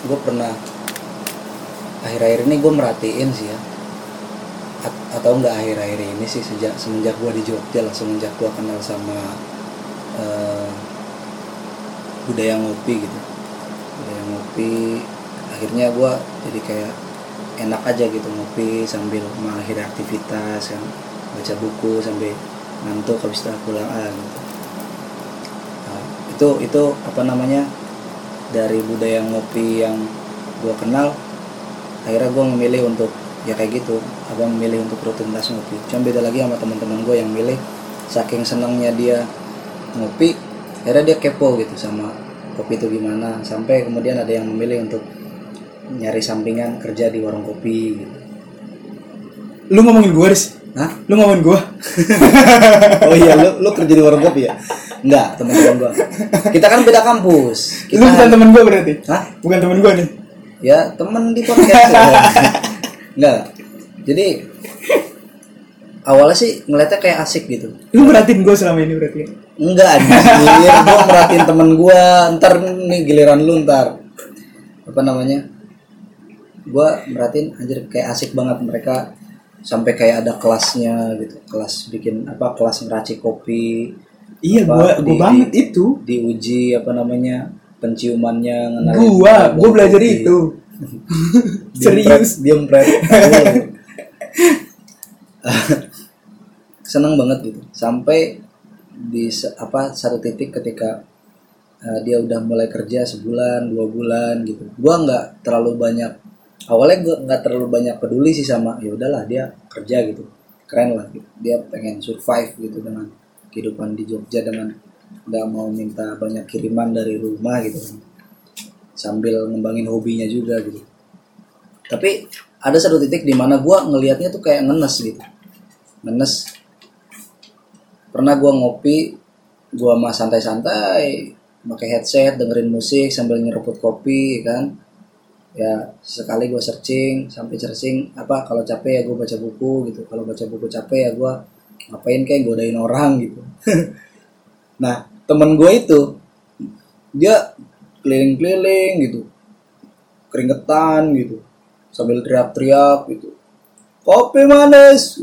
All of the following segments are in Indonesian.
gue pernah akhir-akhir ini gue merhatiin sih ya. A- atau enggak akhir-akhir ini sih sejak semenjak gue di Jogja lah semenjak gue kenal sama eh, budaya ngopi gitu. Budaya ngopi akhirnya gue jadi kayak enak aja gitu ngopi sambil mengakhiri aktivitas kan. Baca buku sambil ngantuk habis itu pulang gitu. Nah, itu itu apa namanya dari budaya ngopi yang gue kenal akhirnya gue memilih untuk ya kayak gitu abang memilih untuk rutinitas ngopi cuma beda lagi sama teman-teman gue yang milih saking senangnya dia ngopi akhirnya dia kepo gitu sama kopi itu gimana sampai kemudian ada yang memilih untuk nyari sampingan kerja di warung kopi gitu. Lu ngomongin gua, Riz. Hah? Lu ngomongin gua. Oh iya, lu, lu kerja di warung kopi ya? Enggak, teman-teman gua. Kita kan beda kampus. Lu Kita bukan temen gua berarti. Hah? Bukan temen gua nih. Ya, temen di podcast. Enggak. Jadi awalnya sih ngeliatnya kayak asik gitu. Lu merhatiin gua selama ini berarti. Enggak anjir, gua merhatiin temen gua, ntar nih giliran lu ntar. Apa namanya? Gua merhatiin anjir kayak asik banget mereka sampai kayak ada kelasnya gitu. Kelas bikin apa? Kelas ngeracik kopi. Iya, Apa, gua gua di- banget itu. Diuji apa namanya? penciumannya Gua, gua belajar kopi. itu. Serius. Diem pret. Seneng banget gitu. Sampai di apa satu titik ketika uh, dia udah mulai kerja sebulan dua bulan gitu. Gua nggak terlalu banyak awalnya gua nggak terlalu banyak peduli sih sama ya udahlah dia kerja gitu keren lah gitu. dia pengen survive gitu dengan kehidupan di Jogja dengan nggak mau minta banyak kiriman dari rumah gitu kan. Sambil ngembangin hobinya juga gitu. Tapi ada satu titik di mana gua ngelihatnya tuh kayak ngenes gitu. Ngenes. Pernah gua ngopi gua mah santai-santai pakai headset dengerin musik sambil nyeruput kopi kan. Ya sekali gue searching sampai searching apa kalau capek ya gue baca buku gitu. Kalau baca buku capek ya gue ngapain kayak godain orang gitu. Nah temen gue itu dia keliling-keliling gitu keringetan gitu sambil teriak-teriak gitu. Kopi manis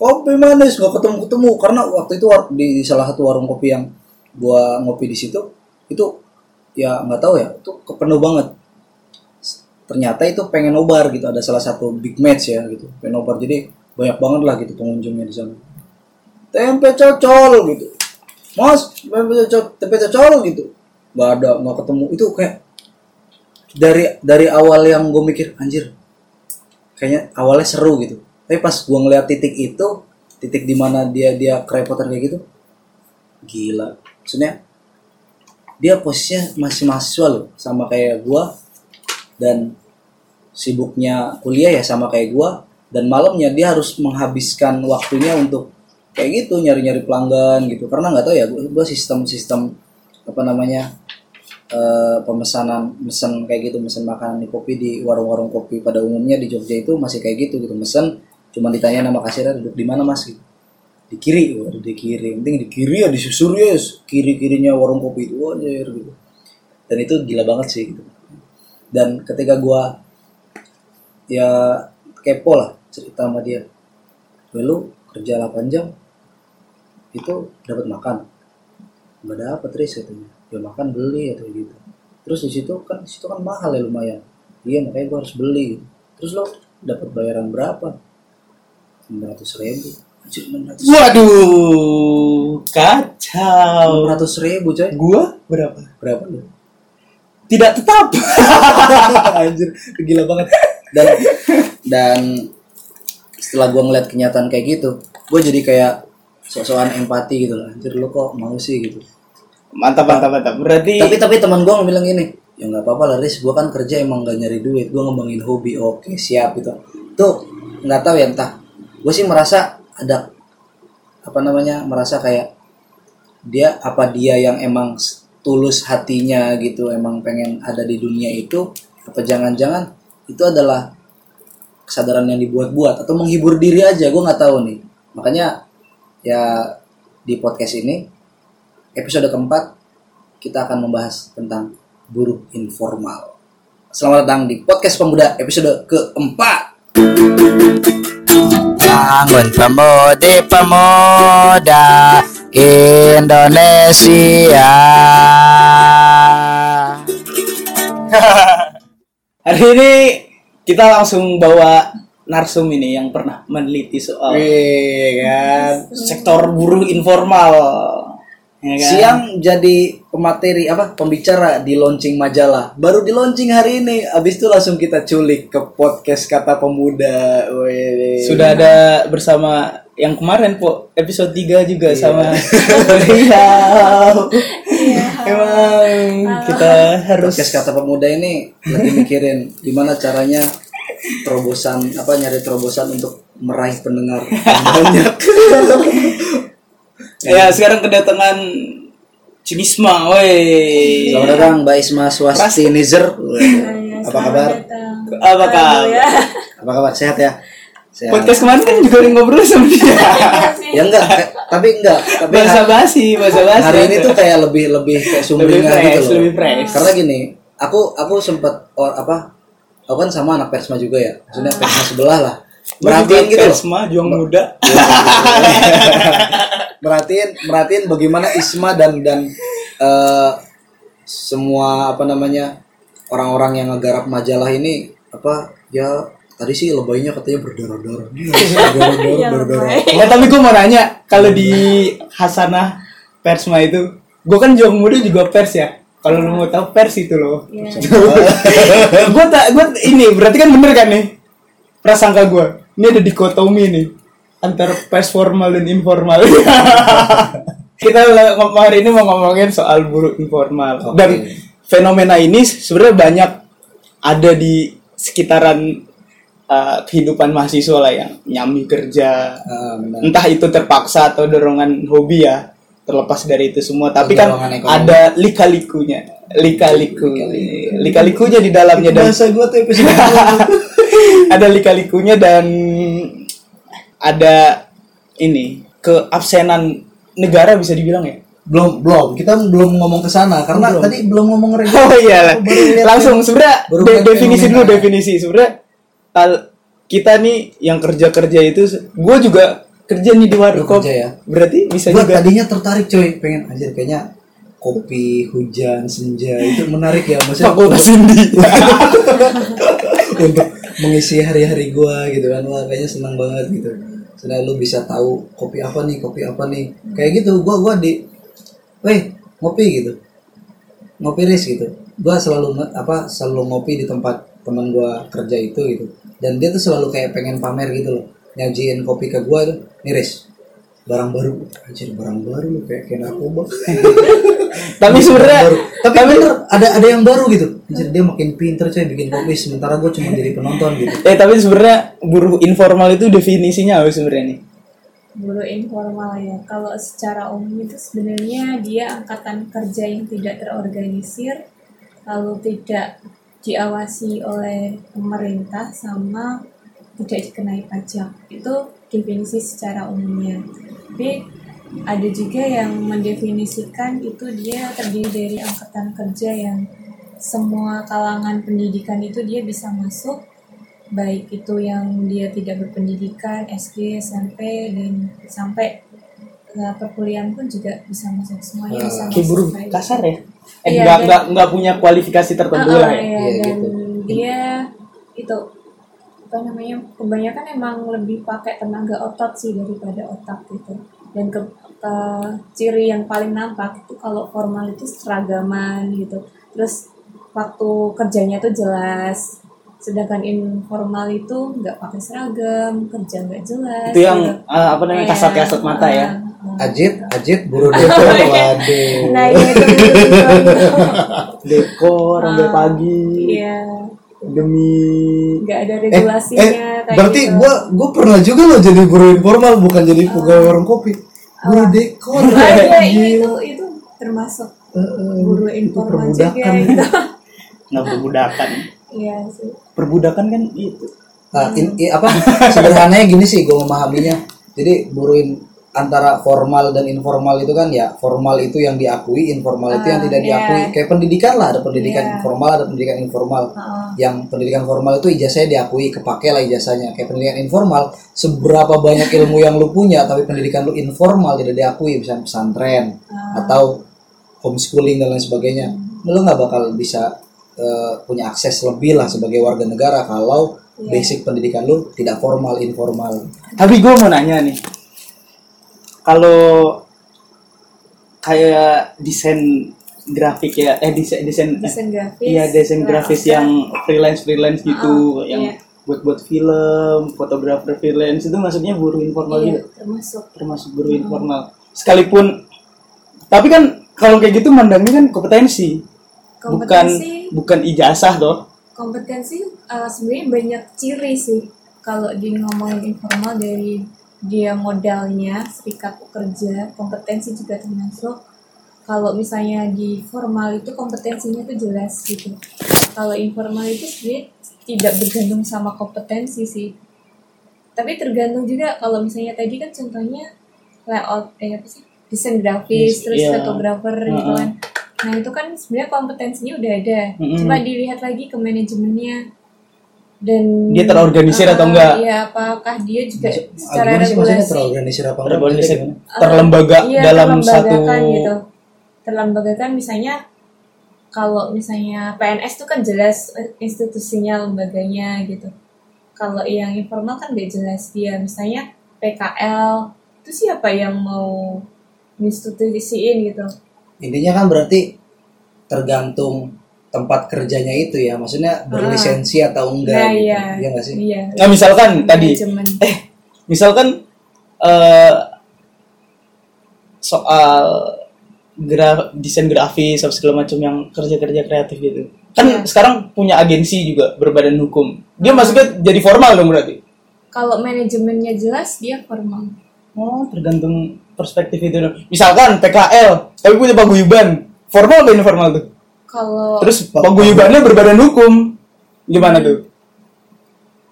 kopi manis nggak ketemu ketemu karena waktu itu di, salah satu warung kopi yang gua ngopi di situ itu ya nggak tahu ya itu kepenuh banget. Ternyata itu pengen nobar gitu ada salah satu big match ya gitu pengen nobar. Jadi banyak banget lah gitu pengunjungnya di sana tempe cocol gitu. Mas tempe cocol tempe cocol gitu. Nggak ada nggak ketemu. Itu kayak dari dari awal yang gue mikir anjir kayaknya awalnya seru gitu. Tapi pas gue ngeliat titik itu titik di mana dia dia kerepotan kayak gitu gila. Maksudnya dia posisinya masih mahasiswa loh sama kayak gue dan sibuknya kuliah ya sama kayak gua dan malamnya dia harus menghabiskan waktunya untuk kayak gitu nyari-nyari pelanggan gitu. Karena nggak tahu ya gua sistem-sistem apa namanya eh, pemesanan mesen kayak gitu mesen makanan di kopi di warung-warung kopi pada umumnya di Jogja itu masih kayak gitu gitu mesen. Cuma ditanya nama kasirnya duduk di mana mas? Gitu di kiri. Waduh di kiri. Penting di kiri ya disusur ya kiri kirinya warung kopi itu aja gitu. Dan itu gila banget sih gitu. Dan ketika gua ya kepo lah cerita sama dia. "Weh, lu kerja 8 jam itu dapat makan. Nggak dapat Riz katanya. Ya makan beli atau gitu. Terus di situ kan di situ kan mahal ya lumayan. Iya makanya gua harus beli. Terus lo dapat bayaran berapa? 600 ribu. Anjir, 600 Waduh, kacau. 600 ribu coy. Gua berapa? berapa lu? Tidak tetap. anjir gila banget. Dan dan setelah gue ngeliat kenyataan kayak gitu gue jadi kayak sok-sokan empati gitu lah. Anjir lu kok mau sih gitu? Mantap, mantap, mantap. Berarti tapi tapi teman gue bilang gini ya nggak apa-apa lah Riz. Gue kan kerja emang gak nyari duit. Gue ngembangin hobi. Oke siap gitu. Tuh nggak tahu ya entah. Gue sih merasa ada apa namanya merasa kayak dia apa dia yang emang tulus hatinya gitu emang pengen ada di dunia itu apa jangan-jangan itu adalah kesadaran yang dibuat-buat atau menghibur diri aja. Gue nggak tahu nih. Makanya ya di podcast ini episode keempat kita akan membahas tentang buruh informal Selamat datang di podcast pemuda episode keempat. Bangun pemudi pemuda Indonesia Hari ini kita langsung bawa narsum ini yang pernah meneliti soal Wih, kan. sektor buruh informal. Ya kan? Siang jadi pemateri apa pembicara di launching majalah. Baru di launching hari ini. Abis itu langsung kita culik ke podcast kata pemuda. Wih. sudah ada bersama yang kemarin po episode 3 juga Iya. sama beliau. Emang kita harus podcast kata pemuda ini lagi mikirin gimana caranya terobosan apa nyari terobosan untuk meraih pendengar banyak. ya sekarang kedatangan Cinisma, woi. Selamat datang Mbak Isma Swasti Nizer. Apa kabar? Apa kabar? Apa kabar? Sehat ya? Sehat. Podcast kemarin kan juga ngobrol sama dia. Ya enggak, tapi enggak. Tapi bahasa ha- basi, bahasa basi. hari ini tuh kayak lebih lebih kayak sumringah gitu loh. lebih fresh. Karena gini, aku aku sempat or, apa? Aku kan sama anak Persma juga ya. Maksudnya Persma sebelah lah. Merhatiin gitu loh. Persma, juang muda. merhatiin merhatiin bagaimana Isma dan dan eh, semua apa namanya orang-orang yang ngegarap majalah ini apa ya tadi sih lebaynya katanya berdarah-darah Iya, berdarah-darah berdarah Oh, tapi gue mau nanya, kalau di Hasanah Persma itu, gue kan juang muda juga pers ya. Kalau lu mau tahu pers itu loh. gue tak, gue ini berarti kan bener kan nih prasangka gue. Ini ada dikotomi nih antara pers formal dan informal. Kita hari ini mau ngomongin soal buruh informal Oke. dan fenomena ini sebenarnya banyak ada di sekitaran uh, kehidupan mahasiswa lah yang nyambi kerja benar. entah itu terpaksa atau dorongan hobi ya terlepas dari itu semua tapi kan ada lika-likunya. Lika-liku. Lika-likunya di dalamnya dan bahasa gue tuh ada lika-likunya dan ada ini keabsenan negara bisa dibilang ya? Belum belum. Kita belum ngomong ke sana karena Belum. tadi belum ngomong regulasi oh iya. Langsung sebenarnya de- definisi dulu definisi. Sebenarnya kita nih yang kerja kerja itu gue juga kerja nih di warkop kerja ya? berarti bisa gue juga. tadinya tertarik coy pengen aja kayaknya kopi hujan senja itu menarik ya. Maksudnya fakultas Indi untuk mengisi hari-hari gua gitu kan. Wah kayaknya senang banget gitu. Soalnya lu bisa tahu kopi apa nih kopi apa nih. Kayak gitu gua gua di weh ngopi gitu. Ngopi ris gitu. Gua selalu apa selalu ngopi di tempat teman gua kerja itu gitu. Dan dia tuh selalu kayak pengen pamer gitu loh nyajiin kopi ke gua tuh nih ris barang baru. Anjir barang baru lu kayak kayak narkoba. Tapi sebenarnya baru. tapi bener ada ada yang baru gitu. Anjir dia makin pinter coy bikin kopi sementara gue cuma jadi penonton gitu. Eh tapi sebenarnya buruh informal itu definisinya apa sebenarnya nih? Buruh informal ya. Kalau secara umum itu sebenarnya dia angkatan kerja yang tidak terorganisir, lalu tidak diawasi oleh pemerintah sama tidak dikenai pajak. Itu definisi secara umumnya. Tapi ada juga yang mendefinisikan itu dia terdiri dari angkatan kerja yang semua kalangan pendidikan itu dia bisa masuk baik itu yang dia tidak berpendidikan SD SMP dan sampai uh, perkuliahan pun juga bisa masuk semuanya bisa kayak masuk kasar ya eh Iya, nggak dan- nggak nggak punya kualifikasi tertentu Ah, lah ah, ya iya, Iya, dan gitu. dia itu apa namanya kebanyakan emang lebih pakai tenaga otot sih daripada otak gitu. Dan ke, ke- ciri yang paling nampak itu kalau formal itu seragaman gitu. Terus waktu kerjanya tuh jelas. Sedangkan informal itu nggak pakai seragam kerja nggak jelas. Itu yang gitu. ah, apa namanya Iya, kasat kasat mata ya? Ah, ah. Ajit, Ajit, buru dekor, waduh. nah iya itu itu. dekor sampai Ah, pagi. Iya demi nggak ada Eh, regulasinya eh, kayak berarti gitu. gua gua pernah juga loh jadi buruh informal bukan jadi pegawai warung kopi. Buruh dekor. Ah, iya, iya, Gila. itu itu termasuk Eh, eh, buruh itu informal juga perbudakan. gitu. nggak perbudakan Iya sih. perbudakan kan itu Nah, in- i- apa sederhananya gini sih gue memahaminya. Jadi buruh in- antara formal dan informal itu kan ya formal itu yang diakui, informal itu yang Ah, tidak iya. diakui. Kayak pendidikan lah, ada pendidikan Iya. formal, ada pendidikan informal. Heeh. Yang pendidikan formal itu ijazahnya diakui, kepake lah ijazahnya. Kayak pendidikan informal, seberapa banyak ilmu yang lu punya, tapi pendidikan lu informal tidak diakui, misalnya pesantren Ah. atau homeschooling dan lain sebagainya, lu nggak bakal bisa eh, punya akses lebih lah sebagai warga negara kalau Iya. basic pendidikan lu tidak formal, informal. Tapi gue mau nanya nih, kalau kayak desain grafik ya, eh desain desain, eh, desain grafis. iya desain grafis yang freelance freelance gitu, Ah, yang iya. buat buat film, fotografer freelance itu maksudnya buruh informal iya, juga, termasuk. Termasuk buruh informal. Sekalipun, tapi kan kalau kayak gitu mandangnya kan kompetensi, bukan kompetensi. bukan ijazah toh. kompetensi uh, sebenarnya banyak ciri sih kalau di ngomongin informal dari dia modalnya serikat pekerja kompetensi juga termasuk. Kalau misalnya di formal itu kompetensinya tuh jelas gitu. Kalau informal itu sebenarnya tidak bergantung sama kompetensi sih. Tapi tergantung juga kalau misalnya tadi kan contohnya layout eh apa sih desain grafis Yes, terus iya. fotografer gitu kan. Nah itu kan sebenarnya kompetensinya udah ada. Mm-mm. cuma dilihat lagi ke manajemennya dan Dia terorganisir Ah, atau enggak? iya apakah dia juga secara regulasi? terorganisir apa enggak? Terorganisir, terlembaga iya, dalam satu terlembagakan gitu. Terlembagakan misalnya kalau misalnya PNS itu kan jelas institusinya lembaganya gitu. Kalau yang informal kan gak jelas dia. Misalnya PKL itu siapa yang mau institusiin gitu? Intinya kan berarti tergantung tempat kerjanya itu ya, maksudnya berlisensi atau enggak nah gitu. iya Iya nggak sih? iya Nah misalkan tadi, manajemen eh misalkan eh soal gra desain grafis atau segala macam yang kerja-kerja kreatif gitu. Kan Iya. sekarang punya agensi juga berbadan hukum. Dia maksudnya jadi formal dong berarti. kalau manajemennya jelas dia formal Oh, tergantung perspektif itu. dong. Misalkan PKL, tapi punya paguyuban. Formal apa informal tuh? Kalau Terus paguyubannya berbadan hukum. Gimana tuh?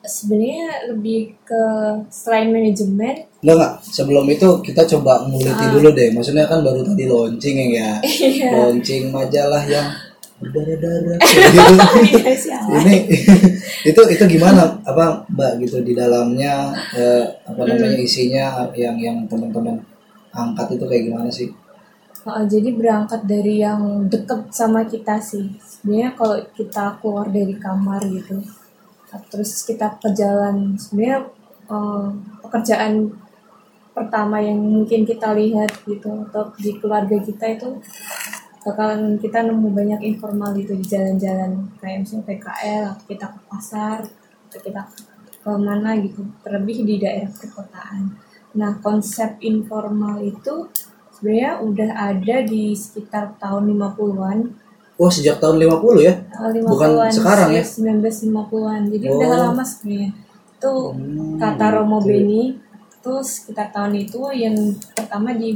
sebenarnya lebih ke selain manajemen Enggak enggak. Sebelum itu kita coba nguliti Ah. dulu deh. Maksudnya kan baru tadi launching ya. ya. Iya. Launching majalah yang berdarah-darah gitu. Iya? Ini itu itu gimana apa Mbak gitu di dalamnya eh, apa namanya isinya yang yang teman-teman angkat itu kayak gimana sih? Oh, jadi berangkat dari yang deket sama kita sih. Sebenarnya kalau kita keluar dari kamar gitu, terus kita ke sebenarnya eh, pekerjaan pertama yang mungkin kita lihat gitu atau di keluarga kita itu bakalan kita nemu banyak informal gitu di jalan-jalan kayak misalnya PKL atau kita ke pasar atau kita ke mana gitu terlebih di daerah perkotaan nah konsep informal itu sebenarnya udah ada di sekitar tahun 50-an Oh sejak tahun 50 ya? eh, 50-an Bukan sekarang ya? 1950-an jadi udah Oh. lama sebenarnya itu Hmm, kata Romo gitu. Beni itu sekitar tahun itu yang pertama di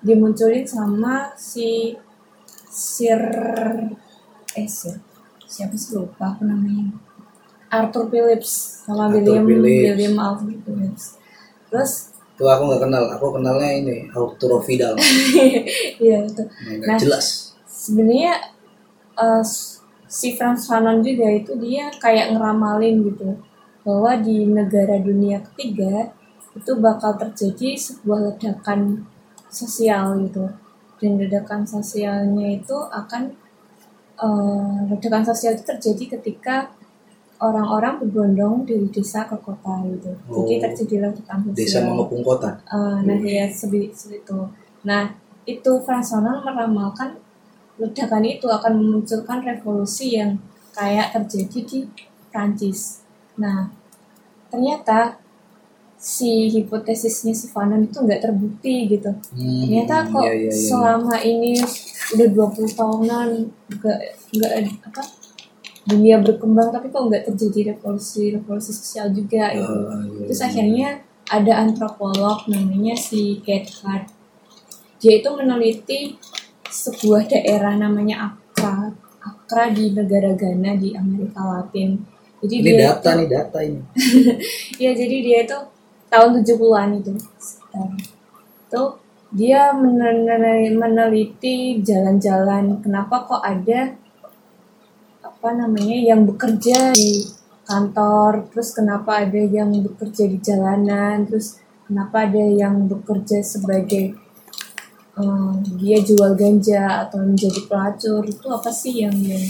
dimunculin sama si Sir eh Sir siapa sih lupa aku namanya Arthur Phillips sama Arthur William Phillips. William Alvin Phillips terus Tuh aku nggak kenal. Aku kenalnya ini Arturo Vidal. ya itu Nah. jelas. sebenarnya eh, si Frans Fanon juga itu dia kayak ngeramalin gitu bahwa di negara dunia ketiga itu bakal terjadi sebuah ledakan sosial gitu dan ledakan sosialnya itu akan eh, ledakan sosial itu terjadi ketika orang-orang berbondong dari desa ke kota gitu jadi Oh. terjadi ledakan sosial Desa mengepung kota. Eh, nah ya sebi- itu nah itu Frans Fanon meramalkan ledakan itu akan memunculkan revolusi yang kayak terjadi di Prancis nah ternyata si hipotesisnya si Fanon itu nggak terbukti gitu Hmm, ternyata kok iya, iya, iya. selama ini udah 20 tahunan nggak nggak apa dunia berkembang tapi kok nggak terjadi revolusi revolusi sosial juga gitu Ah, iya, Terus iya. akhirnya ada antropolog namanya si Cathcart. Dia itu meneliti sebuah daerah namanya Accra. Accra di negara Ghana di Amerika Latin. Jadi Ini dia data itu- nih data ini. Ya jadi dia itu tahun 70-an itu. itu dia menel- meneliti jalan-jalan kenapa kok ada apa namanya yang bekerja di kantor terus kenapa ada yang bekerja di jalanan terus kenapa ada yang bekerja sebagai eh, dia jual ganja atau menjadi pelacur itu apa sih yang yang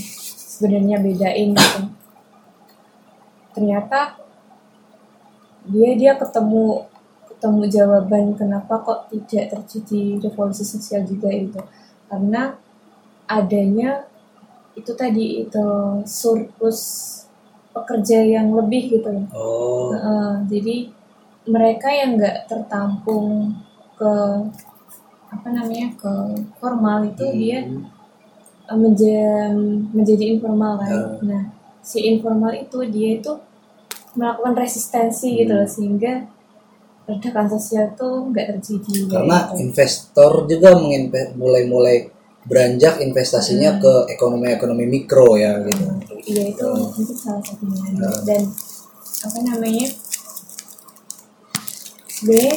sebenarnya bedain gitu? Ternyata dia dia ketemu ketemu jawaban kenapa kok tidak terjadi revolusi sosial juga itu. Karena adanya itu tadi itu surplus pekerja yang lebih gitu oh Heeh, jadi mereka yang nggak tertampung ke apa namanya ke formal itu dia eh, menjadi menjadi informal kan. Ya. Nah, si informal itu dia itu melakukan resistensi gitu loh sehingga ledakan sosial tuh nggak terjadi. karena gitu. investor juga mulai-mulai beranjak investasinya ke ekonomi-ekonomi mikro ya gitu. Iya itu itu salah satunya dan apa namanya? Sebenarnya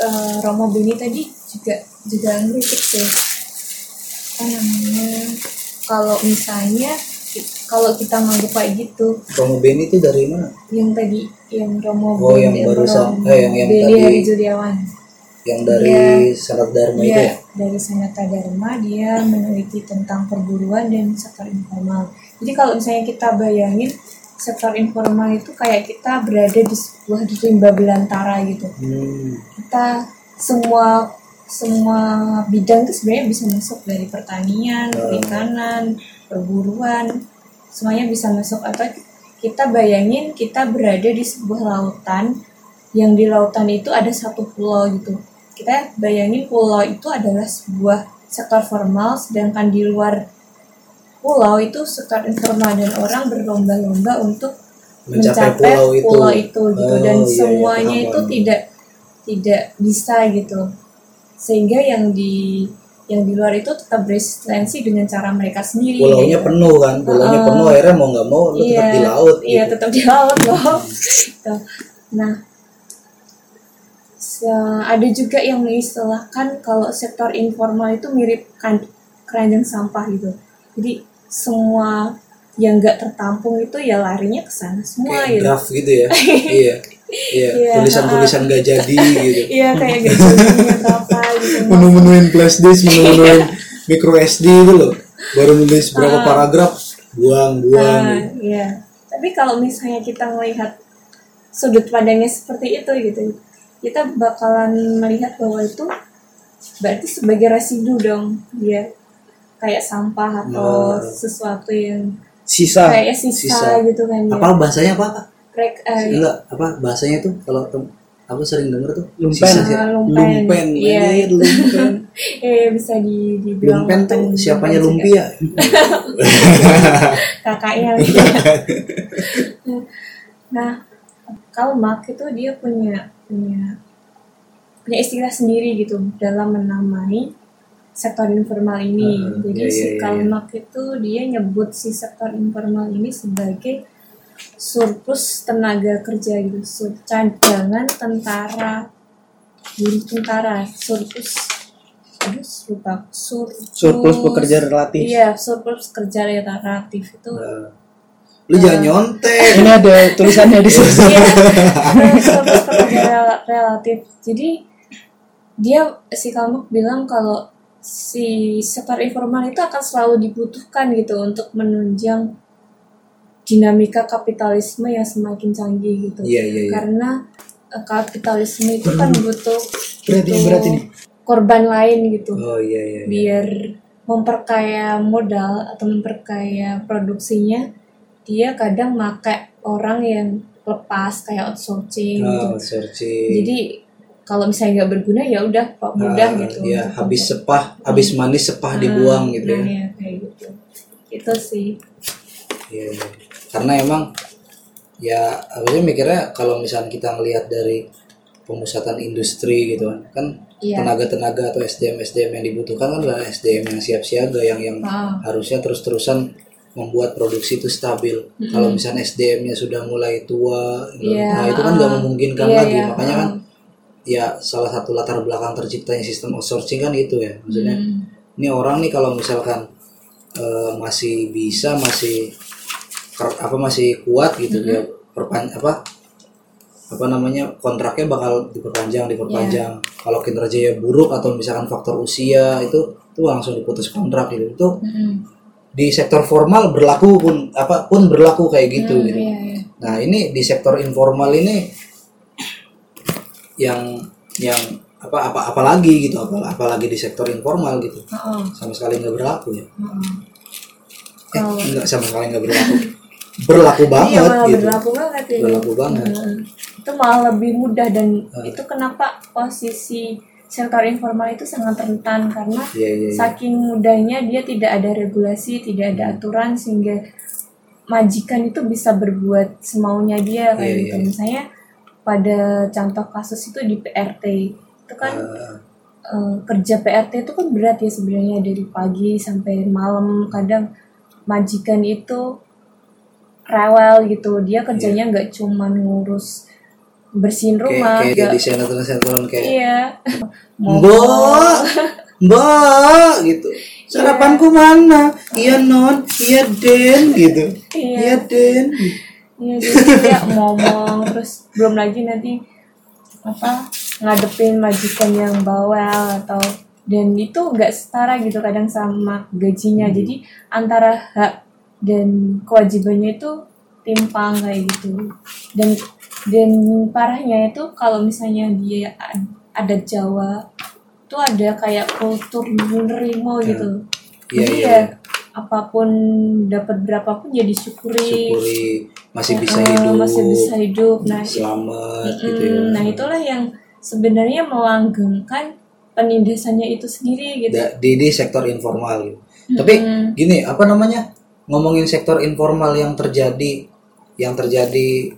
eh, Romo Beni tadi juga juga ngeritik sih. Apa namanya? Kalau misalnya kalau kita nganggep kayak gitu. Romo Beni itu dari mana? yang tadi yang Romo Oh, yang barusan- eh, yang- yang Beni tadi- Hari Juliawan Yang dari Iya. Sanat Dharma itu Dia ya? dari Sanata Dharma dia meneliti tentang perburuan dan sektor informal. Jadi kalau misalnya kita bayangin sektor informal itu kayak kita berada di sebuah rimba belantara gitu. Hmm. Kita semua semua bidang itu sebenarnya bisa masuk dari pertanian, perikanan, perburuan, semuanya bisa masuk atau kita bayangin kita berada di sebuah lautan yang di lautan itu ada satu pulau gitu. Kita bayangin pulau itu adalah sebuah sektor formal sedangkan di luar pulau itu sektor informal dan orang berlomba-lomba untuk Mencapai mencapai pulau itu. itu gitu Oh, dan iya, iya, semuanya paham, itu tidak tidak bisa gitu sehingga yang di yang di luar itu tetap beresistensi dengan cara mereka sendiri Pulaunya gitu. penuh kan, pulaunya Uh-uh. penuh akhirnya mau nggak mau lu tetap di laut iya gitu. tetap di laut loh Gitu. nah ada juga yang mengistilahkan kalau sektor informal itu mirip kan keranjang sampah gitu jadi semua yang nggak tertampung itu ya larinya ke sana semua Kayak gitu draft gitu ya. iya. Iya, Iya, tulisan-tulisan gak jadi gitu. iya kayak gak jadinya apa gitu Menu-menuin flash disk, menu-menuin micro SD itu loh. Baru nulis berapa paragraf, buang-buang. Ah, iya. Tapi kalau misalnya kita melihat sudut pandangnya seperti itu gitu, kita bakalan melihat bahwa itu berarti sebagai residu dong dia kayak sampah atau Nah. sesuatu yang Sisa. kayak sisa, sisa. gitu kan ya. Apa bahasanya apa? Kak? Rek- eh, Enggak, apa bahasanya tuh kalau tem- aku sering denger tuh Lumpen. sisa sih. Ah, lumpen. Lumpen. Iya. anjir, lumpen. eh bisa di dibilang Lumpen tuh lumpen siapanya lumpia. kakaknya nah Karl Marx itu dia punya punya punya istilah sendiri gitu dalam menamai sektor informal ini Hmm, jadi iya, si iya, Karl iya. Itu dia nyebut si sektor informal ini sebagai surplus tenaga kerja gitu sur cadangan tentara buruh tentara surplus lupa surplus Surplus pekerja relatif. Iya, surplus kerja relatif itu. Nah, Lu jangan nyontek. Ini ada tulisannya di sini. Iya, pekerja rel- relatif. Jadi dia si Kalmuk bilang kalau si sektor informal itu akan selalu dibutuhkan gitu untuk menunjang dinamika kapitalisme yang semakin canggih gitu. Iya, iya, iya. Karena eh, kapitalisme itu kan butuh Berat ini, butuh berat ini. korban lain gitu. Oh iya iya. iya. biar memperkaya modal atau memperkaya produksinya dia kadang pakai orang yang lepas kayak outsourcing gitu. Oh, searching. jadi kalau misalnya nggak berguna ya udah kok mudah Ah, gitu Ya, untuk- habis sepah, habis manis sepah Ah, dibuang gitu nah, ya. ya, kayak gitu itu sih Iya, iya. Karena emang ya sih mikirnya kalau misalnya kita ngelihat dari pemusatan industri gitu kan, kan Iya. tenaga-tenaga atau SDM SDM yang dibutuhkan kan adalah SDM yang siap siaga yang yang Ah. harusnya terus-terusan membuat produksi itu stabil. Kalau misalnya SDM-nya sudah mulai tua, Iya, nah itu kan nggak memungkinkan Iya, lagi. iya, Makanya kan ya salah satu latar belakang terciptanya sistem outsourcing kan itu ya. Maksudnya Hmm. ini orang nih kalau misalkan eh, masih bisa masih apa masih kuat gitu dia perpan apa apa namanya kontraknya bakal diperpanjang diperpanjang. Kalau kinerjanya buruk atau misalkan faktor usia itu itu langsung diputus kontrak gitu. Itu Mm-mm. Di sektor formal berlaku pun apa pun berlaku kayak gitu Hmm, gitu iya, iya. Nah ini di sektor informal ini yang yang apa apa apalagi gitu apa apalagi di sektor informal gitu Heeh, sama sekali nggak berlaku ya heeh. eh, Kalau- nggak sama sekali nggak berlaku berlaku Iya banget malah gitu berlaku banget ya. berlaku banget Mm. Itu malah lebih mudah dan Ah. itu kenapa posisi sektor informal itu sangat rentan karena Iya iya iya. saking mudahnya dia tidak ada regulasi, tidak ada aturan sehingga majikan itu bisa berbuat semaunya dia kayak Iya, gitu. iya. Misalnya pada contoh kasus itu di PRT itu kan Ah, eh, kerja PRT itu kan berat ya sebenarnya dari pagi sampai malam kadang majikan itu rewel gitu dia kerjanya nggak cuman ngurus bersihin kayak rumah kayak nggak- di sinetron sinetron kayak iya. Mbak mbak gitu. Sarapanku mana? Iya non. Iya den gitu. Iya. iya den. Iya jadi dia ngomong terus belum lagi nanti apa ngadepin majikan yang bawel atau dan itu nggak setara gitu kadang sama gajinya. Jadi antara hak dan kewajibannya itu timpang kayak gitu. Dan dan parahnya itu kalau misalnya dia ad- adat Jawa itu ada kayak kultur menerima gitu. Iya, jadi iya, ya iya. apa pun dapat berapapun ya disyukuri. Syukuri masih bisa Eh, hidup masih bisa hidup. Nah selamat mm, gitu ya. Nah itulah yang sebenarnya melanggengkan penindasannya itu sendiri gitu. Di di sektor informal gitu. Tapi gini, apa namanya? Ngomongin sektor informal yang terjadi yang terjadi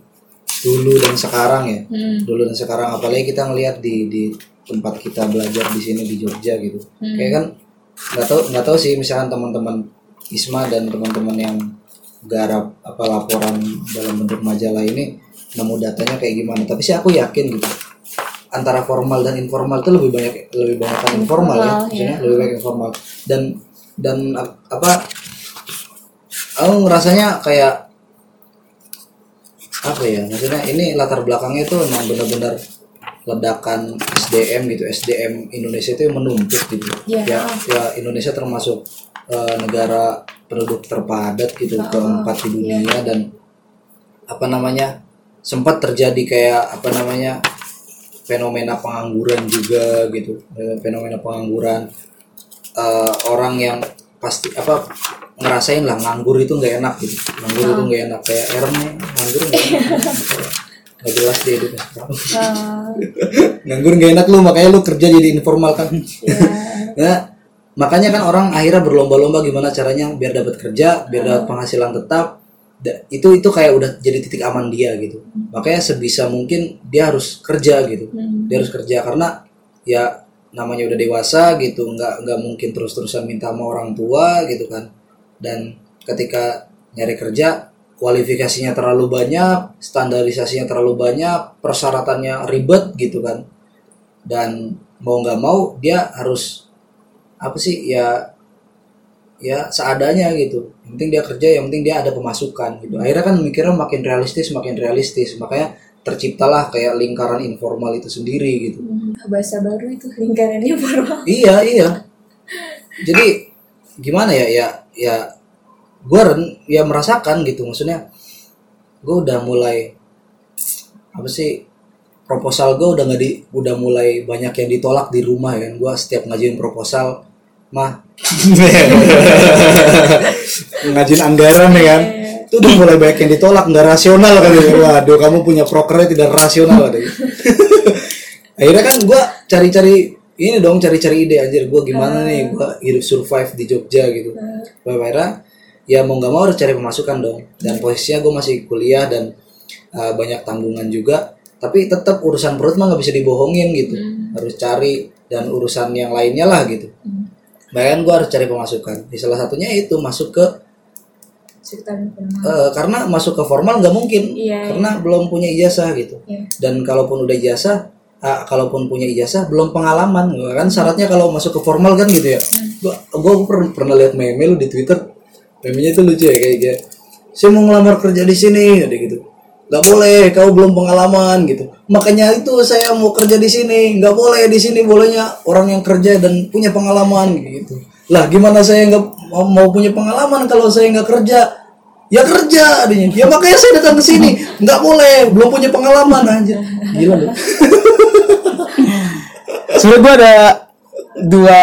dulu dan sekarang ya. Mm, Dulu dan sekarang apalagi kita ngelihat di di tempat kita belajar di sini di Jogja gitu. Kayak kan nggak tahu nggak tahu sih misalkan teman-teman Isma dan teman-teman yang garap apa laporan dalam bentuk majalah ini nemu datanya kayak gimana. Tapi sih aku yakin gitu antara formal dan informal itu lebih banyak lebih banyak kan informal, ya, Informal, maksudnya iya. lebih banyak informal dan dan ap- apa aku ngerasanya kayak apa ya? Maksudnya ini latar belakangnya itu memang benar-benar ledakan SDM gitu. SDM Indonesia itu yang menumpuk gitu. Iya. ya ya Indonesia termasuk eh, negara penduduk terpadat gitu keempat di dunia dan apa namanya sempat terjadi kayak apa namanya fenomena pengangguran juga gitu. Fenomena pengangguran Eh, orang yang pasti apa ngerasain lah nganggur itu nggak enak gitu. Nganggur itu nggak enak. Kayak nih, nganggur nggak enak. Nggak jelas dia hidupnya sekarang. Eh, nganggur nggak enak lu makanya lu kerja jadi informal kan. Ya, ya makanya kan orang akhirnya berlomba-lomba gimana caranya biar dapat kerja biar dapat penghasilan tetap. Itu itu kayak udah jadi titik aman dia gitu. Makanya sebisa mungkin dia harus kerja gitu. Hmm. dia harus kerja karena ya namanya udah dewasa gitu nggak nggak mungkin terus-terusan minta sama orang tua gitu kan. Dan ketika nyari kerja kualifikasinya terlalu banyak standarisasinya terlalu banyak persyaratannya ribet gitu kan. Dan mau nggak mau dia harus apa sih ya ya seadanya gitu. Yang penting dia kerja yang penting dia ada pemasukan gitu. Akhirnya kan mikirnya makin realistis makin realistis. Makanya terciptalah kayak lingkaran informal itu sendiri gitu bahasa baru itu lingkarannya baru. Iya iya. Jadi gimana ya ya ya gue ya merasakan gitu. Maksudnya gue udah mulai apa sih proposal gue udah nggak di udah mulai banyak yang ditolak di rumah ya gue setiap ngajuin proposal mah ngajuin anggaran ya kan. Itu udah mulai banyak yang ditolak nggak rasional kan ya. waduh kamu punya prokernya tidak rasional ada akhirnya kan gue cari-cari ini dong cari-cari ide anjir gue gimana nih gue hidup survive di Jogja gitu. Akhirnya ya mau nggak mau harus cari pemasukan dong. Dan posisinya gue masih kuliah dan uh, banyak tanggungan juga. Tapi tetap urusan perut mah nggak bisa dibohongin gitu. Harus cari dan urusan yang lainnya lah gitu. Bahkan gue harus cari pemasukan. Di salah satunya itu masuk ke eh, karena masuk ke formal nggak mungkin. Iya, karena belum punya ijazah gitu. Iya. dan kalaupun udah ijazah ah, kalaupun punya ijazah belum pengalaman kan? Syaratnya kalau masuk ke formal kan gitu ya. Gua gua, gua pernah, pernah lihat meme lu di twitter. Meme-nya itu lucu ya kayak kayak saya mau ngelamar kerja di sini ada gitu. Nggak boleh kau belum pengalaman gitu. Makanya itu saya mau kerja di sini nggak boleh di sini bolehnya orang yang kerja dan punya pengalaman gitu. Lah gimana saya nggak mau, punya pengalaman kalau saya nggak kerja? Ya kerja adanya. Ya makanya saya datang ke sini. Nggak boleh belum punya pengalaman aja gila lu Sebenarnya gue ada dua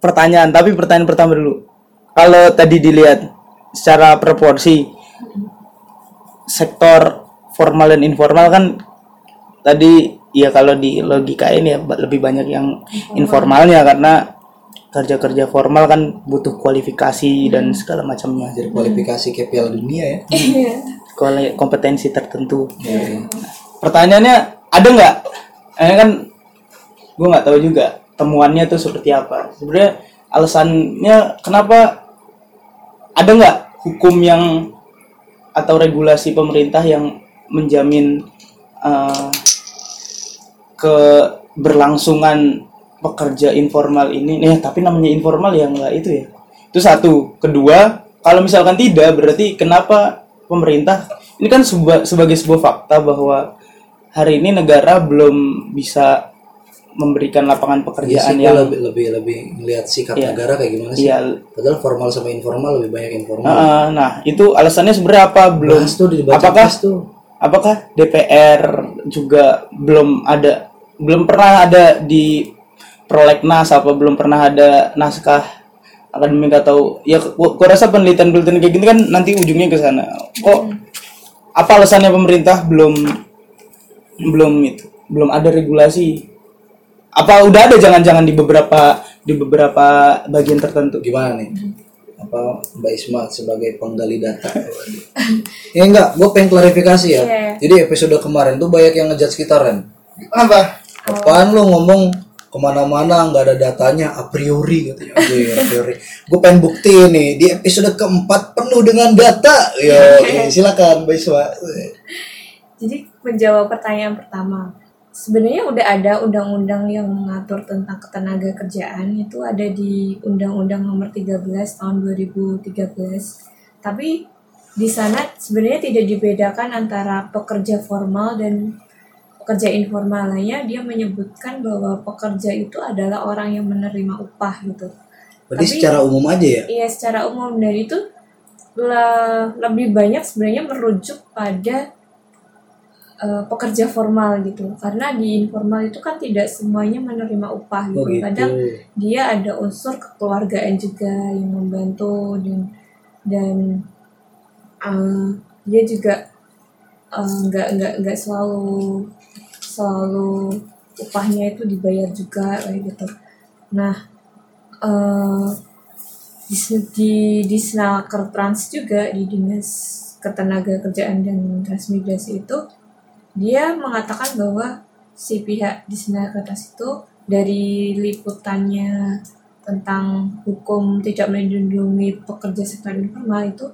pertanyaan, tapi pertanyaan pertama dulu. Kalau tadi dilihat secara proporsi sektor formal dan informal kan tadi ya kalau di logika ini ya lebih banyak yang informalnya karena kerja-kerja formal kan butuh kualifikasi dan segala macamnya. jadi kualifikasi kayak piala dunia ya Iya. Kuali- kompetensi tertentu. Pertanyaannya ada nggak? Ini kan gue nggak tahu juga temuannya tuh seperti apa. Sebenarnya alasannya kenapa ada nggak hukum yang atau regulasi pemerintah yang menjamin eh, keberlangsungan pekerja informal ini? Nih, tapi namanya informal ya nggak itu ya. Itu satu. Kedua, kalau misalkan tidak, berarti kenapa pemerintah ini kan seba- sebagai sebuah fakta bahwa hari ini negara belum bisa memberikan lapangan pekerjaan sih, yang lebih lebih lebih ngelihat sikap Iya. negara kayak gimana sih Iya. padahal formal sama informal lebih banyak informal Nah, nah, itu alasannya sebenarnya apa? Belum Bahas tuh dibaca apakah tuh. apakah DPR juga belum ada belum pernah ada di prolegnas apa belum pernah ada naskah akademik atau ya gua, gua rasa penelitian-penelitian kayak gini kan nanti ujungnya ke sana. Kok apa alasannya pemerintah belum belum itu belum ada regulasi apa udah ada jangan-jangan di beberapa di beberapa bagian tertentu? Gimana nih? Apa Mbak Isma sebagai penggali data? Ya enggak gue pengen klarifikasi ya. Iya. jadi episode kemarin tuh banyak yang ngejudge kita Ren. Apa? Apaan lu ngomong? Ke mana-mana nggak ada datanya a priori katanya. Iya, a priori. Gue pengen bukti nih di episode keempat penuh dengan data. Ya silakan Mbak Isma. Jadi menjawab pertanyaan pertama, sebenarnya udah ada undang-undang yang mengatur tentang ketenaga kerjaan itu ada di Undang-Undang Nomor 13 tahun 2013. Tapi di sana sebenarnya tidak dibedakan antara pekerja formal dan pekerja informal lainnya. Dia menyebutkan bahwa pekerja itu adalah orang yang menerima upah gitu. berarti Tapi- secara umum aja ya Iya secara umum dan itu le- lebih banyak sebenarnya merujuk pada eh, pekerja formal gitu karena di informal itu kan tidak semuanya menerima upah gitu. oh gitu. Kadang dia ada unsur kekeluargaan juga yang membantu dan dan eh, dia juga eh, nggak nggak nggak selalu selalu upahnya itu dibayar juga kayak gitu. Nah eh di di di Snaker Trans juga di dinas ketenaga kerjaan dan transmigrasi itu dia mengatakan bahwa si pihak di Snaker Trans itu dari liputannya tentang hukum tidak melindungi pekerja sektor informal itu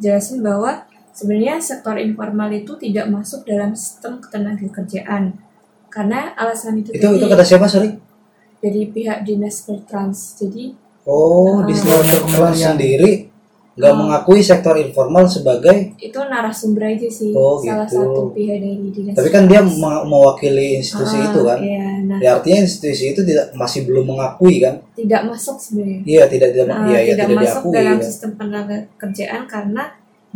jelasin bahwa sebenarnya sektor informal itu tidak masuk dalam sistem ketenaga kerjaan. Karena alasan itu, itu tadi itu kata siapa sorry? dari pihak dinas Trans jadi Oh, di Ah. sektor sendiri nggak mengakui sektor informal sebagai, itu narasumber aja sih Oh, salah gitu. satu pihak dari dinas tapi kan dia me- mewakili institusi Ah, itu kan. iya, nah Ya, artinya institusi itu tidak masih belum mengakui kan? tidak masuk sebenarnya Iya, tidak tidak Nah, iya, iya, tidak, tidak masuk diakui. dalam ya. sistem kerjaan karena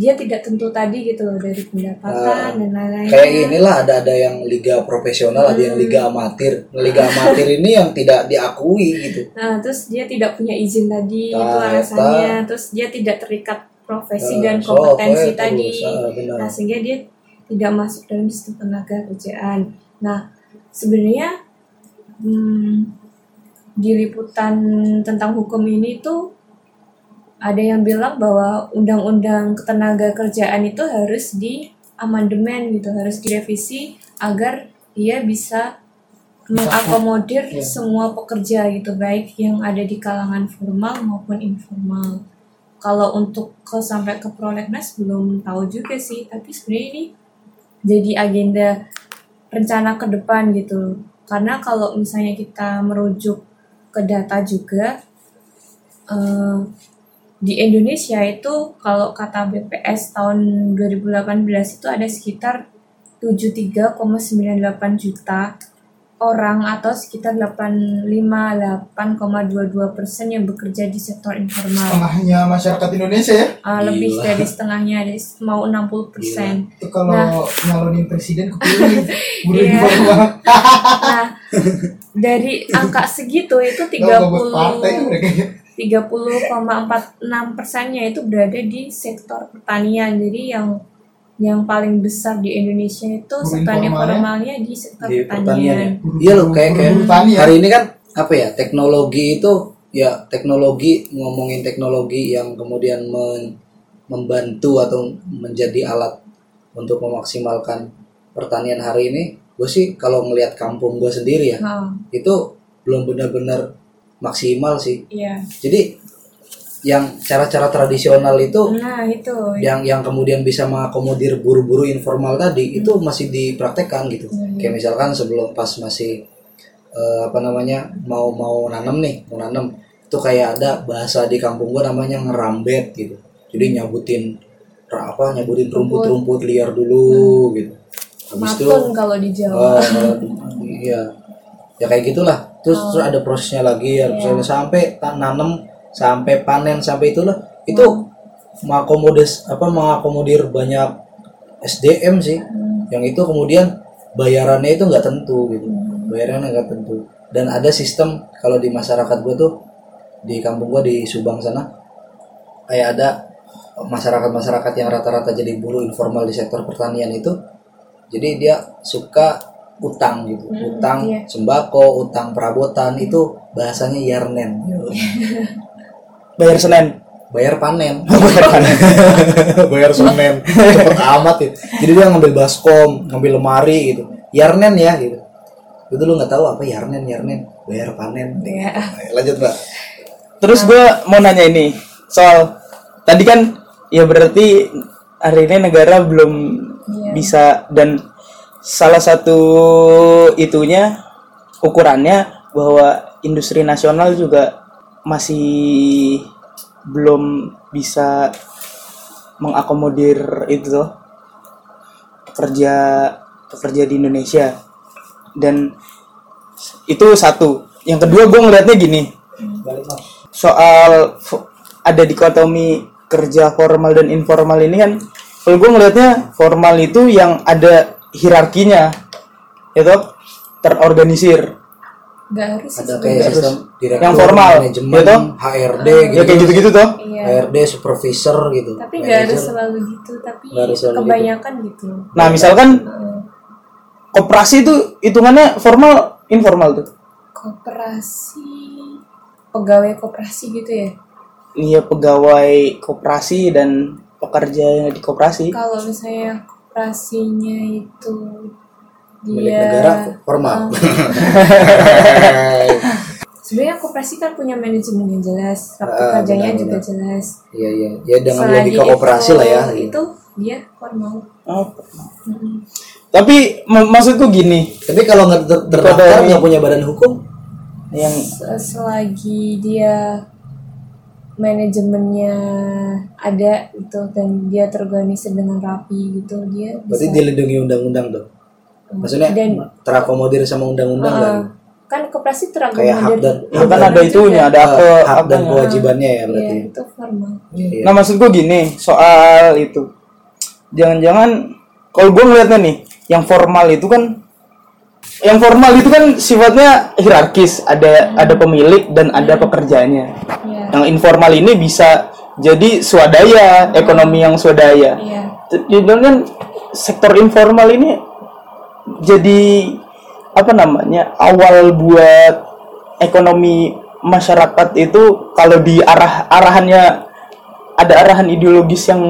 dia tidak tentu tadi gitu loh dari pendapatan Ah, dan lain-lain Kayak inilah ada ada yang liga profesional, ada yang Hmm. liga amatir. Liga amatir ini yang tidak diakui gitu. nah terus dia tidak punya izin tadi itu Ah, alasannya terus dia tidak terikat profesi Ah, dan so, kompetensi oke, tadi terus, benar. nah sehingga dia tidak masuk dalam sistem tenaga kerjaan nah sebenarnya hmm, di liputan tentang hukum ini tuh ada yang bilang bahwa undang-undang ketenaga kerjaan itu harus di amandemen gitu harus direvisi agar dia bisa mengakomodir Iya. semua pekerja gitu baik yang ada di kalangan formal maupun informal kalau untuk ke sampai ke prolegnas belum tahu juga sih tapi sebenarnya ini jadi agenda rencana ke depan gitu karena kalau misalnya kita merujuk ke data juga eh, di Indonesia itu kalau kata BPS tahun 2018 itu ada sekitar 73,98 juta orang atau sekitar 85,8,22 persen yang bekerja di sektor informal. Setengahnya masyarakat Indonesia ya. Uh, lebih Gila. dari setengahnya, dari mau 60 persen. Itu kalau Nah. nyalonin presiden kepilih buruh Iya. Nah, dari angka segitu itu Kalau nggak buat partai tuh 30 mereka. 30,46 persennya itu berada di sektor pertanian. Jadi yang yang paling besar di Indonesia itu sektor informal ya? informalnya di sektor Di pertanian. pertanian ya. Iya loh kayak kayak ya. hari ini kan apa ya teknologi itu ya teknologi ngomongin teknologi yang kemudian men- membantu atau menjadi alat untuk memaksimalkan pertanian hari ini gue sih kalau ngelihat kampung gue sendiri ya Oh, itu belum benar-benar maksimal sih iya. jadi yang cara-cara tradisional itu Nah, itu. yang yang kemudian bisa mengakomodir buru-buru informal tadi itu masih dipraktekkan gitu Hmm. kayak misalkan sebelum pas masih eh, apa namanya mau mau nanam nih mau nanam itu kayak ada bahasa di kampung gua namanya ngerambet gitu jadi nyabutin ra- apa nyabutin rumput-rumput liar dulu gitu habis itu Matun kalau di Jawa. Oh, di- iya. Ya kayak gitulah. Terus terus ada prosesnya lagi ya, prosesnya sampai ta- nanam, sampai panen, sampai itulah. Itu mengakomodir apa mengakomodir banyak SDM sih. Yang itu kemudian bayarannya itu nggak tentu gitu. Bayarannya nggak tentu. Dan ada sistem kalau di masyarakat gue tuh di kampung gue di Subang sana kayak ada masyarakat-masyarakat yang rata-rata jadi buruh informal di sektor pertanian itu jadi dia suka utang gitu. Utang iya. sembako utang perabotan itu bahasanya yarnen Bayar Senin. bayar panen. Bayar panen. Bayar semen. Cepet amat ya. Jadi dia ngambil baskom ngambil lemari gitu. Yarnen ya gitu. Itu lu nggak tahu apa yarnen yarnen bayar panen. Iya. Ayo, lanjut mbak. Terus gue mau nanya ini soal tadi kan ya berarti hari ini negara belum Iya. bisa dan salah satu itunya ukurannya bahwa industri nasional juga masih belum bisa mengakomodir itu tuh pekerja pekerja di Indonesia. Dan itu satu. Yang kedua gue ngeliatnya gini. Soal ada dikotomi kerja formal dan informal ini kan kalau gue ngelihatnya formal itu yang ada hierarkinya itu terorganisir. Nggak harus ada kayak Harus. sistem direktur Yang formal, manajemen gitu? HRD gitu ya kayak gitu-gitu tuh Iya. HRD supervisor gitu Tapi nggak harus selalu gitu, tapi Nggak harus selalu kebanyakan gitu. nah misalkan koperasi itu hitungannya formal informal tuh? Koperasi, pegawai koperasi gitu ya. iya pegawai koperasi dan pekerja yang di koperasi. Kalau misalnya koperasinya itu milik dia negara formal sebenarnya koperasi kan punya manajemen yang jelas, waktu Ah, kerjanya benar, juga benar. jelas. iya iya ya dengan Selagi logika koperasi lah ya. Itu dia formal. Oh. tapi mak- maksudku gini tapi kalau nggak ter- terdaftar nggak punya badan hukum yang Se- Selagi dia manajemennya ada itu dan dia terorganisir dengan rapi gitu dia berarti bisa dilindungi undang-undang tuh maksudnya Dan- terakomodir sama undang-undang Ah, kan kan koperasi kayak hak terakomodir dan Ya kan ada itunya, ada eh, apa hak dan kewajibannya ya Iya, berarti. itu formal. Iya, iya. Nah maksud gue gini soal itu. Jangan-jangan Kalau gue ngeliatnya nih Yang formal itu kan Yang formal itu kan sifatnya hierarkis. Ada ada pemilik dan ada pekerjanya Iya. Yang informal ini bisa jadi swadaya Ekonomi yang swadaya. Jadi kan sektor informal ini Jadi Apa namanya Awal buat Ekonomi masyarakat itu Kalau di arah arahannya ada arahan ideologis yang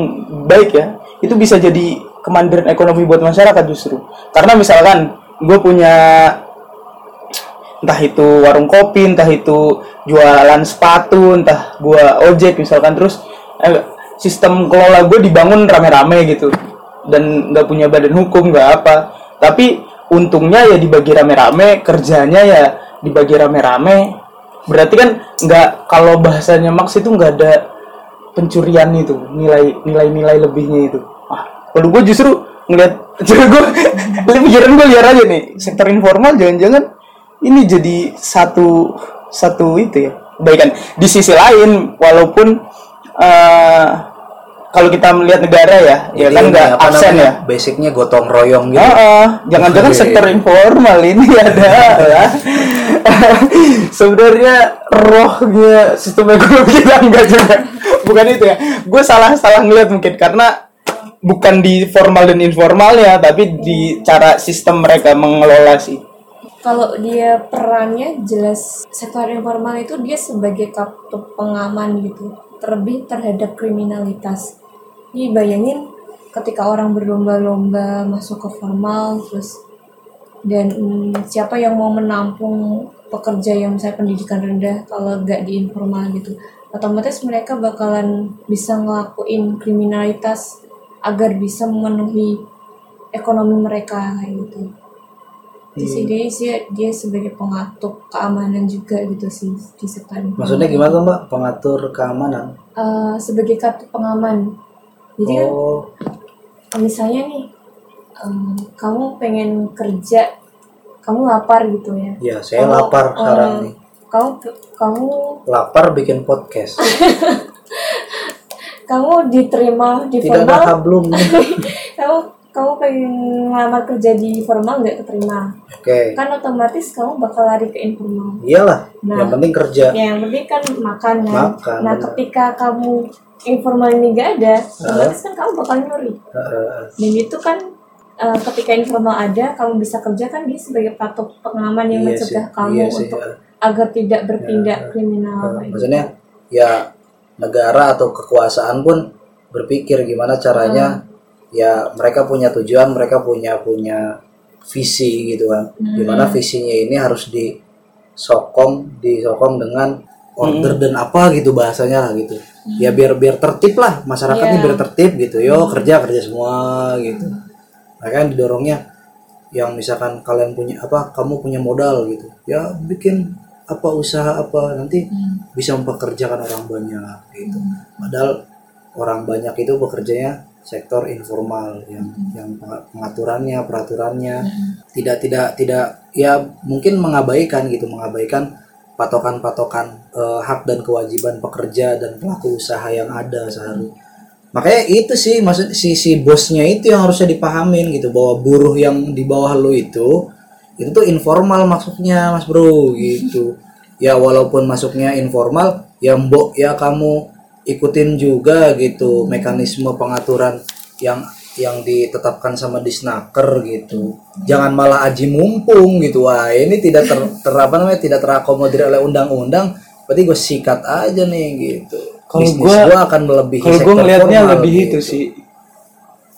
baik ya itu bisa jadi kemandirian ekonomi buat masyarakat justru. Karena misalkan gue punya entah itu warung kopi entah itu jualan sepatu entah gue ojek misalkan terus eh, sistem kelola gue dibangun rame-rame gitu. Dan nggak punya badan hukum nggak apa. Tapi untungnya ya dibagi rame-rame kerjanya ya dibagi rame-rame. Berarti kan nggak kalau bahasanya Max itu nggak ada pencurian itu nilai nilai nilai lebihnya itu. Ah kalau gue justru ngeliat gue pikiran gue liar aja nih sektor informal jangan-jangan ini jadi satu satu itu ya kebaikan di sisi lain walaupun eh, kalau kita melihat negara ya ya Jadi kan ini nggak absen namanya, ya Basicnya gotong royong gitu. Jangan-jangan Oke. sektor informal ini ada ya. Sebenarnya rohnya sistem ekonomi kita enggak juga. Bukan itu ya. Gue salah salah ngeliat mungkin karena bukan di formal dan informal ya, tapi di cara sistem mereka mengelola sih. Kalau dia perannya jelas sektor informal itu dia sebagai kartu pengaman gitu, terlebih terhadap kriminalitas. Jadi bayangin ketika orang berlomba-lomba masuk ke formal terus dan mm, siapa yang mau menampung pekerja yang misalnya pendidikan rendah kalau nggak di informal gitu otomatis mereka bakalan bisa ngelakuin kriminalitas agar bisa memenuhi ekonomi mereka kayak gitu di sini sih dia sebagai pengatur keamanan juga gitu sih di informal. Maksudnya gimana tuh, Mbak? Pengatur keamanan. Eh, sebagai kartu pengaman jadi kan Oh, misalnya nih em, kamu pengen kerja kamu lapar gitu ya ya saya Kamu, lapar eh, sekarang nih. kamu kamu Lapar bikin podcast. kamu diterima di Tidak ada formal hablum nih. kamu kamu pengen ngelamar kerja di formal nggak keterima Oke. kan otomatis kamu bakal lari ke informal Iyalah, Nah. yang penting kerja. ya yang penting kan makan kan Makan, nah benar. ketika kamu informal ini nggak ada otomatis kan kamu bakal nyuri Heeh. dan itu kan eh, ketika informal ada kamu bisa kerja kan dia sebagai patok pengaman yang Iya mencegah sih, kamu iya sih, untuk agar tidak bertindak Ya, kriminal gitu. maksudnya ya negara atau kekuasaan pun berpikir gimana caranya ya mereka punya tujuan mereka punya punya visi gitu kan. Gimana visinya ini harus disokong disokong dengan order dan apa gitu bahasanya lah gitu. Ya biar biar tertib lah masyarakatnya Iya. biar tertib gitu. Yo kerja kerja semua gitu. Makanya didorongnya yang misalkan kalian punya apa kamu punya modal gitu. Ya bikin apa usaha apa nanti bisa mempekerjakan orang banyak gitu. Padahal orang banyak itu bekerjanya sektor informal yang yang peng- pengaturannya peraturannya. Tidak tidak tidak ya mungkin mengabaikan gitu mengabaikan patokan-patokan eh, hak dan kewajiban pekerja dan pelaku usaha yang ada seharusnya makanya itu sih maksud si si bosnya itu yang harusnya dipahamin gitu bahwa buruh yang di bawah lu itu itu tuh informal maksudnya mas bro gitu. Ya walaupun masuknya informal ya mbok ya kamu ikutin juga gitu mekanisme pengaturan yang yang ditetapkan sama disnaker gitu. Jangan malah aji mumpung gitu. Wah ini tidak ter, ter- apa namanya tidak terakomodir oleh undang-undang. Berarti gue sikat aja nih gitu. Kalau Bisnis gua- akan melebihi Kalau gue ngelihatnya lebih gitu. itu sih.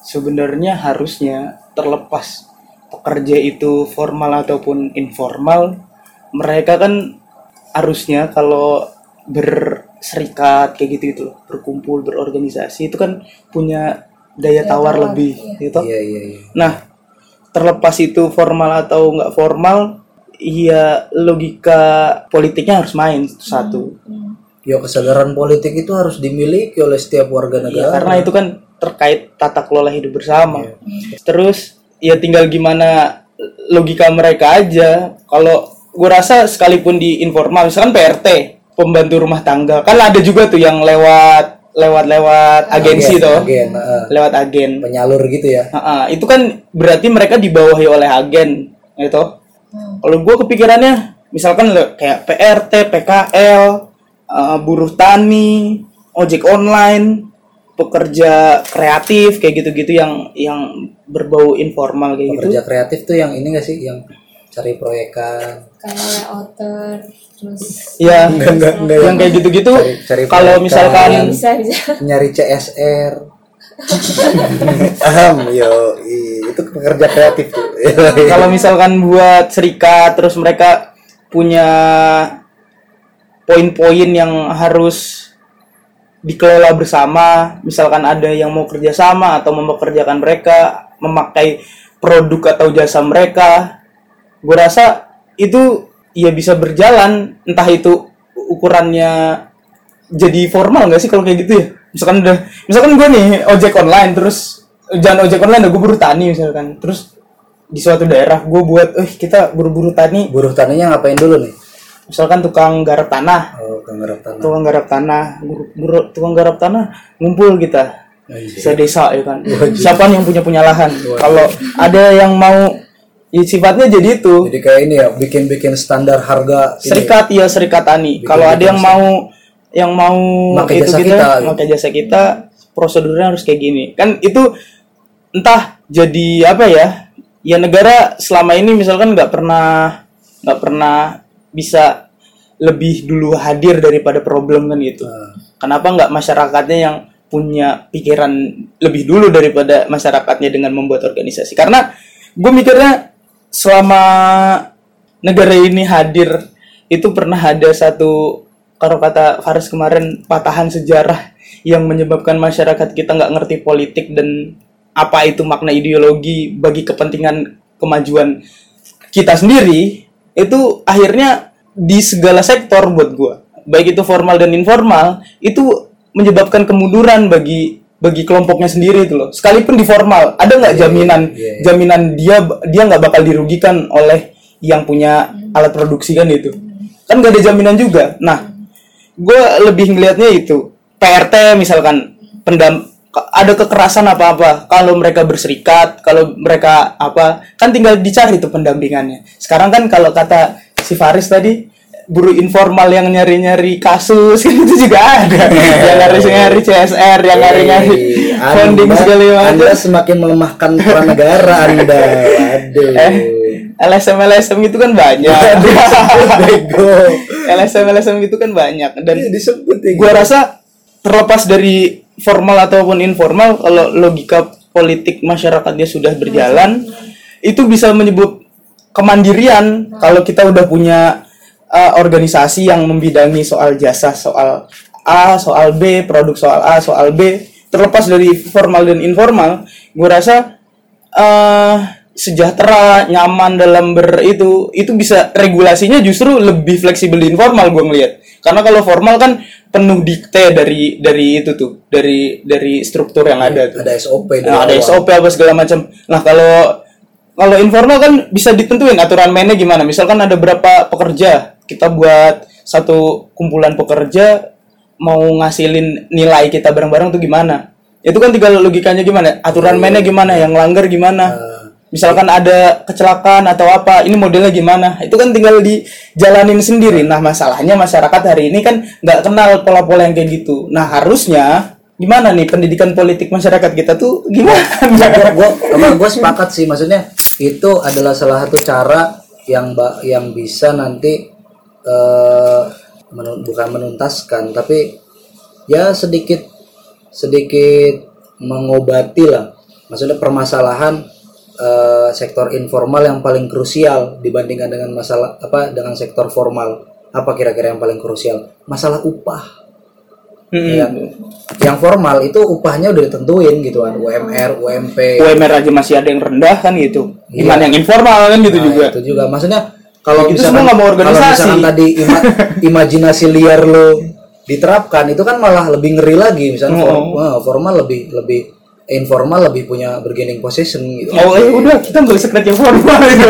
Sebenarnya harusnya terlepas pekerja itu formal ataupun informal, mereka kan harusnya kalau berserikat kayak gitu gitu loh, berkumpul berorganisasi itu kan punya daya tawar tawar, lebih gitu. iya iya iya Nah, terlepas itu formal atau nggak formal, iya logika politiknya harus main itu satu. ya kesadaran politik itu harus dimiliki oleh setiap warga Iya, negara karena itu kan terkait tata kelola hidup bersama. Iya. Terus ya tinggal gimana logika mereka aja. Kalau gue rasa sekalipun di informal, misalkan PRT, pembantu rumah tangga, kan ada juga tuh yang lewat lewat lewat agensi Agen, tuh, agen, heeh. lewat agen. penyalur gitu ya Ha-ha, itu kan berarti mereka dibawahi oleh agen, gitu. Kalau gue kepikirannya, misalkan kayak PRT, PKL, eh, buruh tani, ojek online, pekerja kreatif kayak gitu-gitu yang yang berbau informal kayak gitu. pekerja kreatif tuh yang ini gak sih? Yang cari proyekan. Kayak layouter terus Ya, Enggak, enggak, enggak. yang kayak gitu-gitu. Kalau misalkan bisa bisa. Nyari CSR paham? Yo i- itu pekerja kreatif tuh. Kalau misalkan buat serikat terus mereka punya poin-poin yang harus dikelola bersama misalkan ada yang mau kerjasama atau mempekerjakan mereka memakai produk atau jasa mereka gue rasa itu ya bisa berjalan entah itu ukurannya jadi formal nggak sih kalau kayak gitu ya misalkan udah misalkan gue nih ojek online terus jangan ojek online gue buru tani misalkan terus di suatu daerah gue buat eh kita buru-buru tani Buruh taninya ngapain dulu nih? Misalkan tukang garap tanah. Oh, penggarap tanah. tukang garap tanah guru, guru- tukang garap tanah ngumpul kita. Se desa ya kan? Siapa nih yang punya punya lahan kalau ada yang mau ya sifatnya jadi itu. Jadi kayak ini ya, bikin-bikin standar harga ini. serikat ya serikat tani. Kalau ada yang mau yang mau Pakai itu jasa kita kita. pakai jasa kita prosedurnya harus kayak gini. Kan itu entah jadi apa ya ya negara selama ini misalkan nggak pernah nggak pernah bisa lebih dulu hadir daripada problem kan gitu. Nah, kenapa nggak masyarakatnya yang punya pikiran lebih dulu daripada masyarakatnya dengan membuat organisasi? Karena gue mikirnya selama negara ini hadir itu pernah ada satu kalau kata Faris kemarin patahan sejarah yang menyebabkan masyarakat kita nggak ngerti politik dan apa itu makna ideologi bagi kepentingan kemajuan kita sendiri itu akhirnya di segala sektor buat gua. Baik itu formal dan informal itu menyebabkan kemunduran bagi bagi kelompoknya sendiri itu loh. Sekalipun di formal ada nggak jaminan iya, iya. jaminan dia dia nggak bakal dirugikan oleh yang punya alat produksi kan itu kan nggak ada jaminan juga. Nah gue lebih ngelihatnya itu PRT misalkan pendam ada kekerasan apa apa kalau mereka berserikat kalau mereka apa kan tinggal dicari tuh pendampingannya sekarang kan kalau kata si Faris tadi buruh informal yang nyari-nyari kasus kan itu juga ada yang nyari-nyari CSR yang nyari-nyari funding segala macam Anda semakin melemahkan peran negara Anda. Aduh. eh LSM LSM itu kan banyak Bego. LSM LSM itu kan banyak dan Iya, disebut ya. gua rasa terlepas dari formal ataupun informal kalau logika politik masyarakatnya sudah berjalan itu bisa menyebut kemandirian. Kalau kita udah punya uh, organisasi yang membidangi soal jasa soal A soal B produk soal A soal B terlepas dari formal dan informal gue rasa eh sejahtera nyaman dalam ber itu itu bisa regulasinya justru lebih fleksibel di informal gue ngelihat karena kalau formal kan penuh dikte dari dari itu tuh dari dari struktur yang ada tuh Ada SOP Nah, ada awal. SOP apa segala macam. Nah, kalau kalau informal kan bisa ditentuin aturan mainnya gimana. Misalkan ada berapa pekerja, kita buat satu kumpulan pekerja mau ngasilin nilai kita bareng-bareng tuh gimana. Itu kan tinggal logikanya gimana, aturan mainnya gimana, yang langgar gimana. Misalkan ada kecelakaan atau apa, ini modelnya gimana? Itu kan tinggal dijalanin sendiri. Nah, masalahnya masyarakat hari ini kan nggak kenal pola-pola yang kayak gitu. Nah, harusnya gimana nih pendidikan politik masyarakat kita tuh gimana? gue gue gue sepakat sih maksudnya itu adalah salah satu cara yang yang bisa nanti eh menun- bukan menuntaskan tapi ya sedikit sedikit mengobati lah maksudnya permasalahan eh, sektor informal yang paling krusial dibandingkan dengan masalah apa dengan sektor formal apa kira-kira yang paling krusial masalah upah Mm-mm. ya. yang formal itu upahnya udah ditentuin gitu kan UMR UMP UMR aja masih ada yang rendah kan gitu. Gimana yang informal kan gitu Nah, juga. itu juga maksudnya kalau Itu misalkan semua nggak mau kalau organisasi. misalkan tadi ima- imajinasi liar lo diterapkan itu kan malah lebih ngeri lagi misalnya Oh. for- wah, formal lebih lebih informal lebih punya bargaining position gitu. Oh, eh udah kita nggak usah kerja formal gitu.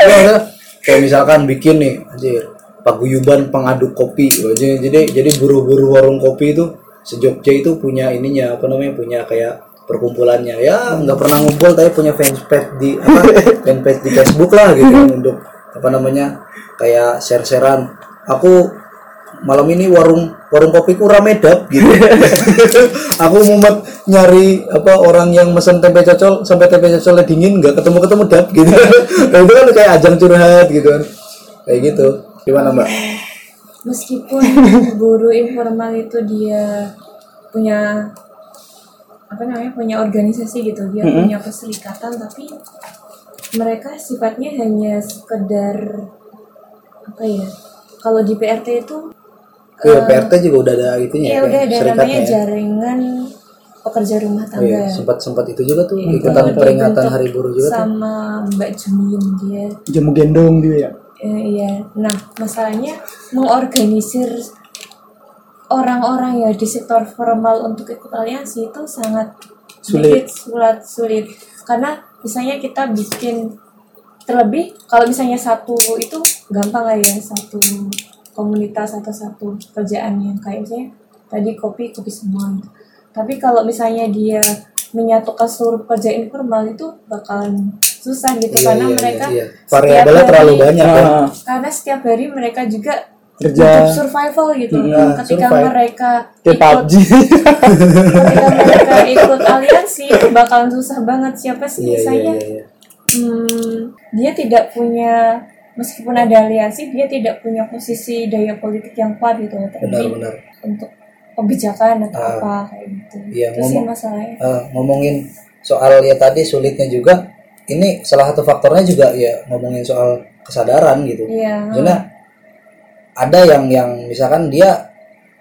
Ya, kayak misalkan bikin nih anjir paguyuban pengaduk kopi jadi jadi jadi buru-buru warung kopi itu sejogja itu punya ininya apa namanya punya kayak perkumpulannya ya nggak pernah ngumpul tapi punya fanpage di apa fanpage di Facebook lah gitu untuk apa namanya kayak share-sharean aku malam ini warung warung kopiku rame dap gitu. Aku mumet nyari apa orang yang mesen tempe cocol sampai tempe cocolnya dingin nggak ketemu ketemu dap gitu. Nah, itu kan kayak ajang curhat gitu kan. Kayak gitu. Gimana mbak? Meskipun guru informal itu dia punya apa namanya punya organisasi gitu dia punya perserikatan tapi mereka sifatnya hanya sekedar apa ya kalau di PRT itu Iya, PRT juga udah ada itunya ya ya, udah ada serikatnya namanya ya. jaringan pekerja rumah Oh iya, tangga sempat sempat itu juga tuh Hmm. ikutan Dia peringatan hari buruh juga tuh. sama Mbak Jumiyun dia jamu gendong gitu ya Eh, iya nah masalahnya mengorganisir orang-orang ya di sektor formal untuk ikut aliansi itu sangat Sulit. sulit sulit karena misalnya kita bikin terlebih kalau misalnya satu itu gampang lah ya satu komunitas atau satu kerjaan yang kayak saya tadi kopi kopi semua gitu. tapi kalau misalnya dia menyatukan seluruh kerja informal itu bakalan susah gitu Iya, karena iya, mereka iya, iya. setiap Variabelnya terlalu hari- banyak ya. Ah, karena setiap hari mereka juga Kerja. hidup survival gitu Hmm, ketika survive. mereka ikut PUBG ketika mereka ikut aliansi itu bakalan susah banget siapa sih Iya iya misalnya iya. iya. hmm, dia tidak punya meskipun ada aliansi dia tidak punya posisi daya politik yang kuat gitu Benar benar. untuk kebijakan atau Ah. apa kayak gitu Iya, itu sih ngomong- masalahnya Eh, ngomongin soal ya tadi sulitnya juga ini salah satu faktornya juga ya ngomongin soal kesadaran gitu. iya Maksudnya ada yang yang misalkan dia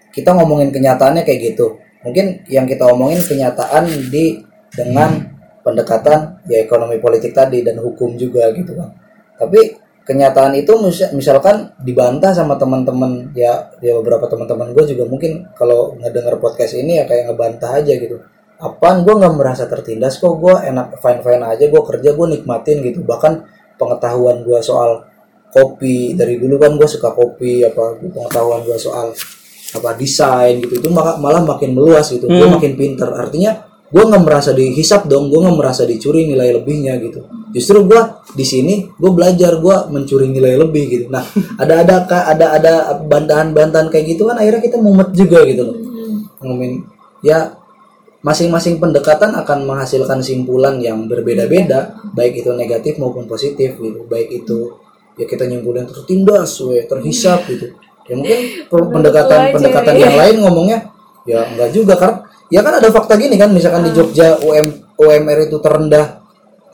kita ngomongin kenyataannya kayak gitu. Mungkin yang kita omongin kenyataan di dengan pendekatan ya ekonomi politik tadi dan hukum juga gitu kan. Tapi kenyataan itu mis- misalkan dibantah sama teman-teman ya ya beberapa teman-teman gue juga mungkin kalau ngedenger podcast ini ya kayak ngebantah aja gitu. Apaan gue nggak merasa tertindas kok gue enak fine fine aja gue kerja gue nikmatin gitu. Bahkan pengetahuan gue soal kopi dari dulu kan gue suka kopi apa pengetahuan gue soal apa desain gitu itu malah makin meluas gitu. Gue makin pinter. Artinya gue nggak merasa dihisap dong gue nggak merasa dicuri nilai lebihnya gitu justru gue di sini gue belajar gue mencuri nilai lebih gitu. Nah ada ada ada ada bantahan-bantahan kayak gitu kan akhirnya kita mumet juga gitu loh. Ngomongin ya masing-masing pendekatan akan menghasilkan simpulan yang berbeda-beda baik itu negatif maupun positif gitu. Baik itu ya kita nyimpulin tertindas we, terhisap gitu. Ya mungkin pendekatan pendekatan we. yang lain ngomongnya ya enggak juga karena ya kan ada fakta gini kan misalkan di Jogja UM, UMR itu terendah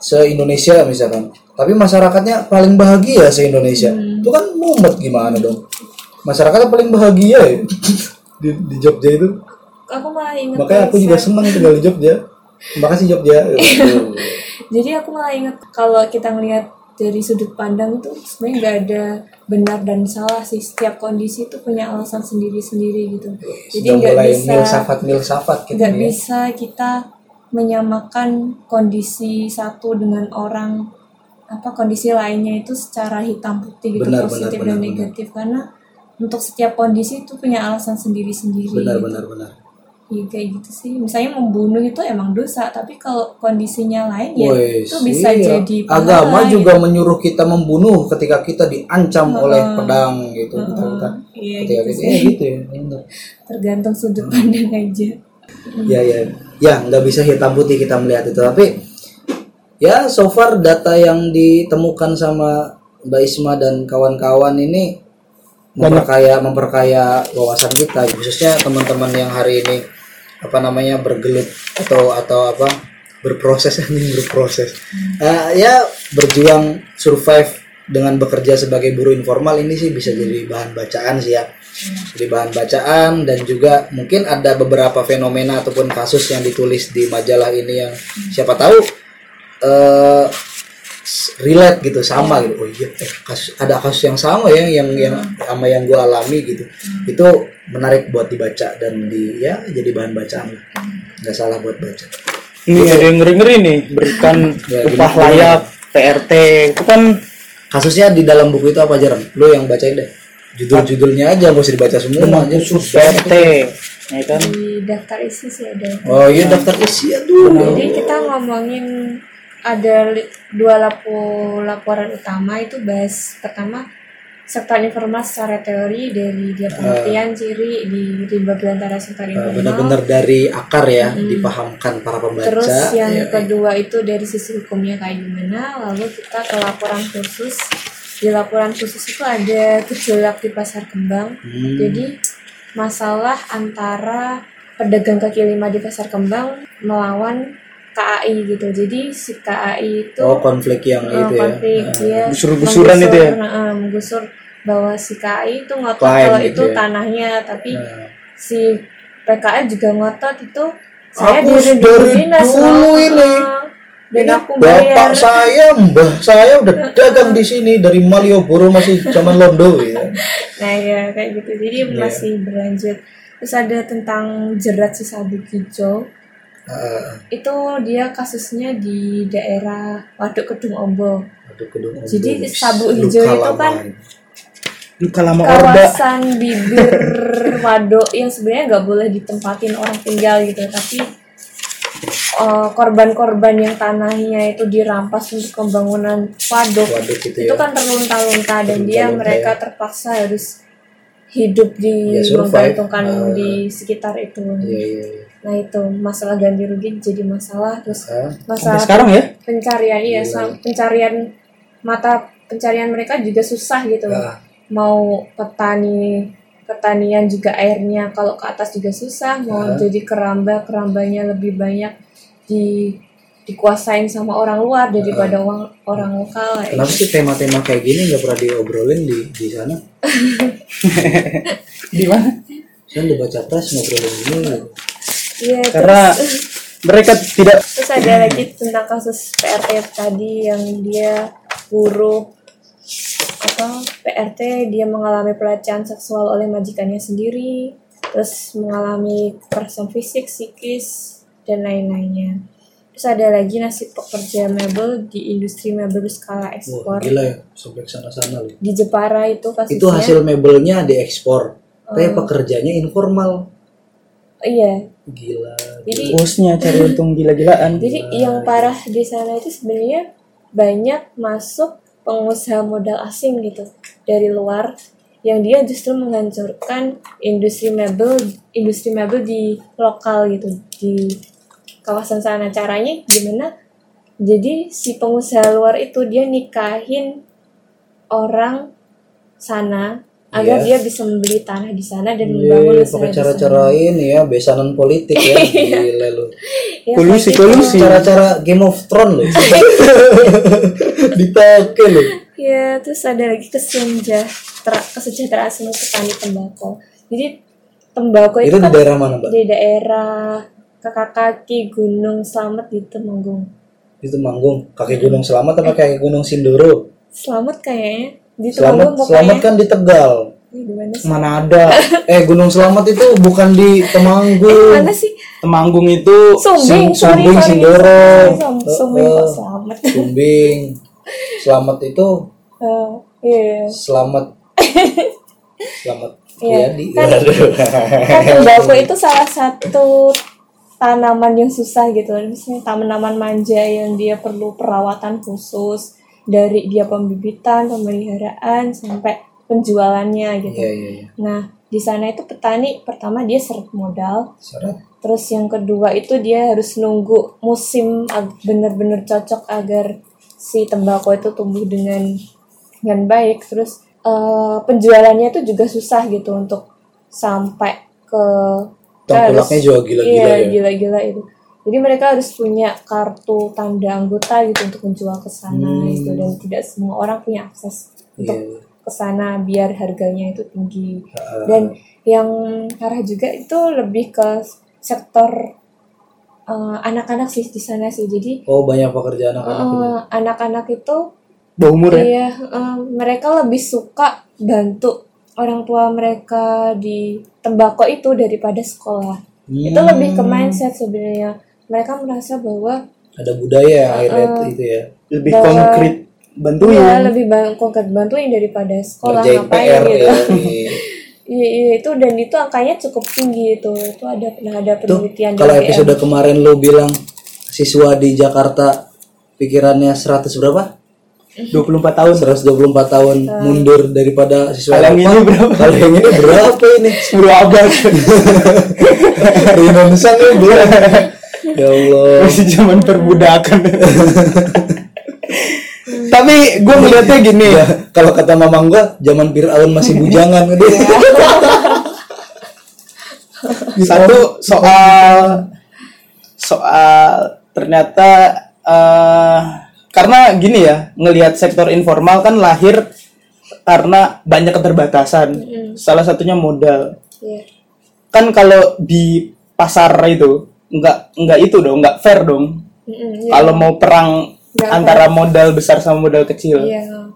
se Indonesia misalkan. Tapi masyarakatnya paling bahagia se Indonesia itu kan mumet gimana dong? Masyarakatnya paling bahagia ya di, di Jogja itu. Aku malah ingat makanya aku juga senang tinggal di Jogja. Makasih Jogja. Jadi aku malah ingat kalau kita ngelihat dari sudut pandang itu sebenarnya nggak ada benar dan salah sih. Setiap kondisi itu punya alasan sendiri-sendiri gitu. Jadi nggak mulai bisa milsafat milsafat gitu nggak ya. bisa kita menyamakan kondisi satu dengan orang apa kondisi lainnya itu secara hitam putih gitu Benar, positif benar, dan benar, negatif. Karena untuk setiap kondisi itu punya alasan sendiri-sendiri benar gitu. benar benar. Iya, kayak gitu sih. Misalnya membunuh itu emang dosa tapi kalau kondisinya lain ya itu bisa iya. jadi agama pahala, juga menyuruh kita membunuh ketika kita diancam oleh pedang gitu kita, kita iya ketika gitu kita sih. ya gitu ya benar. tergantung sudut pandang aja. Ya ya ya nggak bisa hitam putih kita melihat itu. Tapi ya so far data yang ditemukan sama Mbak Isma dan kawan-kawan ini memperkaya memperkaya wawasan kita. Khususnya teman-teman yang hari ini apa namanya bergelut atau atau apa berproses ini berproses. Eh, ya berjuang survive dengan bekerja sebagai buruh informal ini sih bisa jadi bahan bacaan sih ya jadi bahan bacaan dan juga mungkin ada beberapa fenomena ataupun kasus yang ditulis di majalah ini yang siapa tahu s- relate gitu sama gitu. Oh iya eh, kasus, ada kasus yang sama ya yang yang sama yang gue alami gitu. Itu menarik buat dibaca dan di ya jadi bahan bacaan. Nggak salah buat baca. Ini ada yang ngeri ngeri nih berikan Ya, upah layak PRT itu kan kasusnya di dalam buku itu apa aja Ram? lu yang bacain deh judul-judulnya aja gak usah dibaca semua aja susah. PRT ya kan? Di daftar isi sih ada. Oh iya daftar isi aduh. Jadi kita ngomongin ada dua lapo, laporan utama itu bahas pertama sektor informal secara teori dari dia pengertian ciri di rimba belantara sektor Eh, informal. benar-benar dari akar ya dipahamkan para pembaca. Terus yang Ya, kedua itu dari sisi hukumnya kayak gimana. Lalu kita ke laporan khusus. Di laporan khusus itu ada gejolak di pasar kembang. Hmm. Jadi masalah antara pedagang kaki lima di pasar kembang melawan KAI gitu. Jadi si KAI itu oh konflik yang eh, itu ya konflik dia Gusur-gusuran itu ya? menggusur- eh, menggusur bahwa si KAI itu ngotot Klaim kalau gitu itu ya. tanahnya tapi Nah, si PKI juga ngotot itu saya dari dulu ini. Dan aku Bapak bayar. saya, mbah saya udah dagang di sini dari Malioboro masih zaman Londo ya. nah ya kayak gitu. Jadi Iya. masih berlanjut. Terus ada tentang jerat si sabuk hijau. Ah, itu dia kasusnya di daerah Waduk Kedung Ombo. Aduh, kedung ombong. Jadi sabuk Luka hijau itu lama kan luka lama orba. kawasan bibir waduk yang sebenarnya nggak boleh ditempatin orang tinggal gitu. Tapi eh, korban-korban yang tanahnya itu dirampas untuk pembangunan waduk Waduk gitu itu ya. kan terlunta-lunta dan dia mereka ya. terpaksa harus hidup di Ya, menggantungkan Ah. di sekitar itu Iya iya iya. nah itu masalah ganti rugi jadi masalah terus Ah, masalah sekarang ya pencarian iya sam- pencarian mata pencarian mereka juga susah gitu Ah. mau petani pertanian juga airnya kalau ke atas juga susah mau Ah. jadi keramba kerambanya lebih banyak di dikuasain sama orang luar daripada orang orang lokal Kenapa sih tema-tema kayak gini nggak pernah diobrolin di di sana? di mana Saya udah baca tes ngobrolin ini. gitu. Iya, karena terus, mereka tidak terus ada lagi tentang kasus PRT tadi yang dia buruh apa PRT dia mengalami pelecehan seksual oleh majikannya sendiri terus mengalami kekerasan fisik psikis dan lain-lainnya. Terus ada lagi nasib pekerja mebel di industri mebel Wah ekspor. gila ya sampai ke sana-sana loh. di Jepara itu kasusnya. Itu hasil mebelnya diekspor, tapi pekerjanya informal. iya. Gila. jadi bosnya cari untung gila-gilaan. Jadi yang parah di sana itu sebenarnya banyak masuk pengusaha modal asing gitu dari luar yang dia justru menghancurkan industri mebel industri mebel di lokal gitu di kawasan sana caranya gimana jadi si pengusaha luar itu dia nikahin orang sana agar Iya. dia bisa membeli tanah di sana dan Iya, membangun usaha pakai cara-cara ini ya, besanan politik ya. Gila lu. Ya, Kolusi. Cara-cara Game of Thrones loh. Dipakai loh. Ya, terus ada lagi kesejahtera kesejahteraan semua petani tembakau. Jadi tembakau itu, Itu di kan daerah mana, Mbak? di daerah kakak kaki Gunung Slamet di Temanggung. Itu Manggung. Kaki Gunung Selamat apa kaki Gunung Sindoro? Selamat kayaknya di Selamat, Temanggung Selamat pokoknya. kan di Tegal. Di mana ada Eh Gunung Selamat itu bukan di Temanggung. Mana sih? Temanggung itu Sumbing, Sing- Sumbing. Sindoro. Sumbing kok Heeh. Slamet. Sumbing. Selamat itu Eh, Iya. selamat selamat Iya. ya di Kan- Kan itu salah satu tanaman yang susah gitu misalnya tanaman manja yang dia perlu perawatan khusus dari dia pembibitan pemeliharaan sampai penjualannya gitu. Iya iya iya. nah di sana itu petani pertama dia seret modal. Syarat terus yang kedua itu dia harus nunggu musim bener-bener cocok agar si tembakau itu tumbuh dengan dengan baik. Terus eh, penjualannya itu juga susah gitu untuk sampai ke Tengkulaknya juga gila-gila iya, ya. gila-gila itu jadi mereka harus punya kartu tanda anggota gitu untuk menjual ke sana Hmm. gitu dan tidak semua orang punya akses untuk Iya. ke sana biar harganya itu tinggi Ah. dan yang parah juga itu lebih ke sektor eh, anak-anak sih di sana sih jadi Oh banyak pekerjaan anak-anak eh, anak-anak itu bau umur ya iya eh, mereka lebih suka bantu orang tua mereka di tembakau itu daripada sekolah itu Hmm. lebih ke mindset sebenarnya mereka merasa bahwa Ada budaya akhirnya itu ya. lebih Bahwa- konkret bantuin ya lebih banyak konkret bantuin daripada sekolah Ngerjain ngapain PR gitu ya. Iya. Iya, iya itu dan itu angkanya cukup tinggi itu. Itu ada pernah ada Tuh penelitian kalau dari episode kemarin lu bilang siswa di Jakarta pikirannya 100 berapa? 24 tahun 124 tahun mundur daripada siswa Kalau yang ini berapa? Kalau yang ini berapa ini? 10 abad Di Indonesia nih dia. Ya Allah. masih zaman perbudakan tapi gue melihatnya gini Ya, kalau kata mamang gua zaman Fir'aun masih bujangan dia. satu soal soal ternyata eh, karena gini ya ngelihat sektor informal kan lahir karena banyak keterbatasan. Salah satunya modal. Iya. kan kalau di pasar itu nggak nggak itu dong nggak fair dong. Mm-mm, iya. kalau mau perang Nggak antara modal besar sama modal kecil. Iya.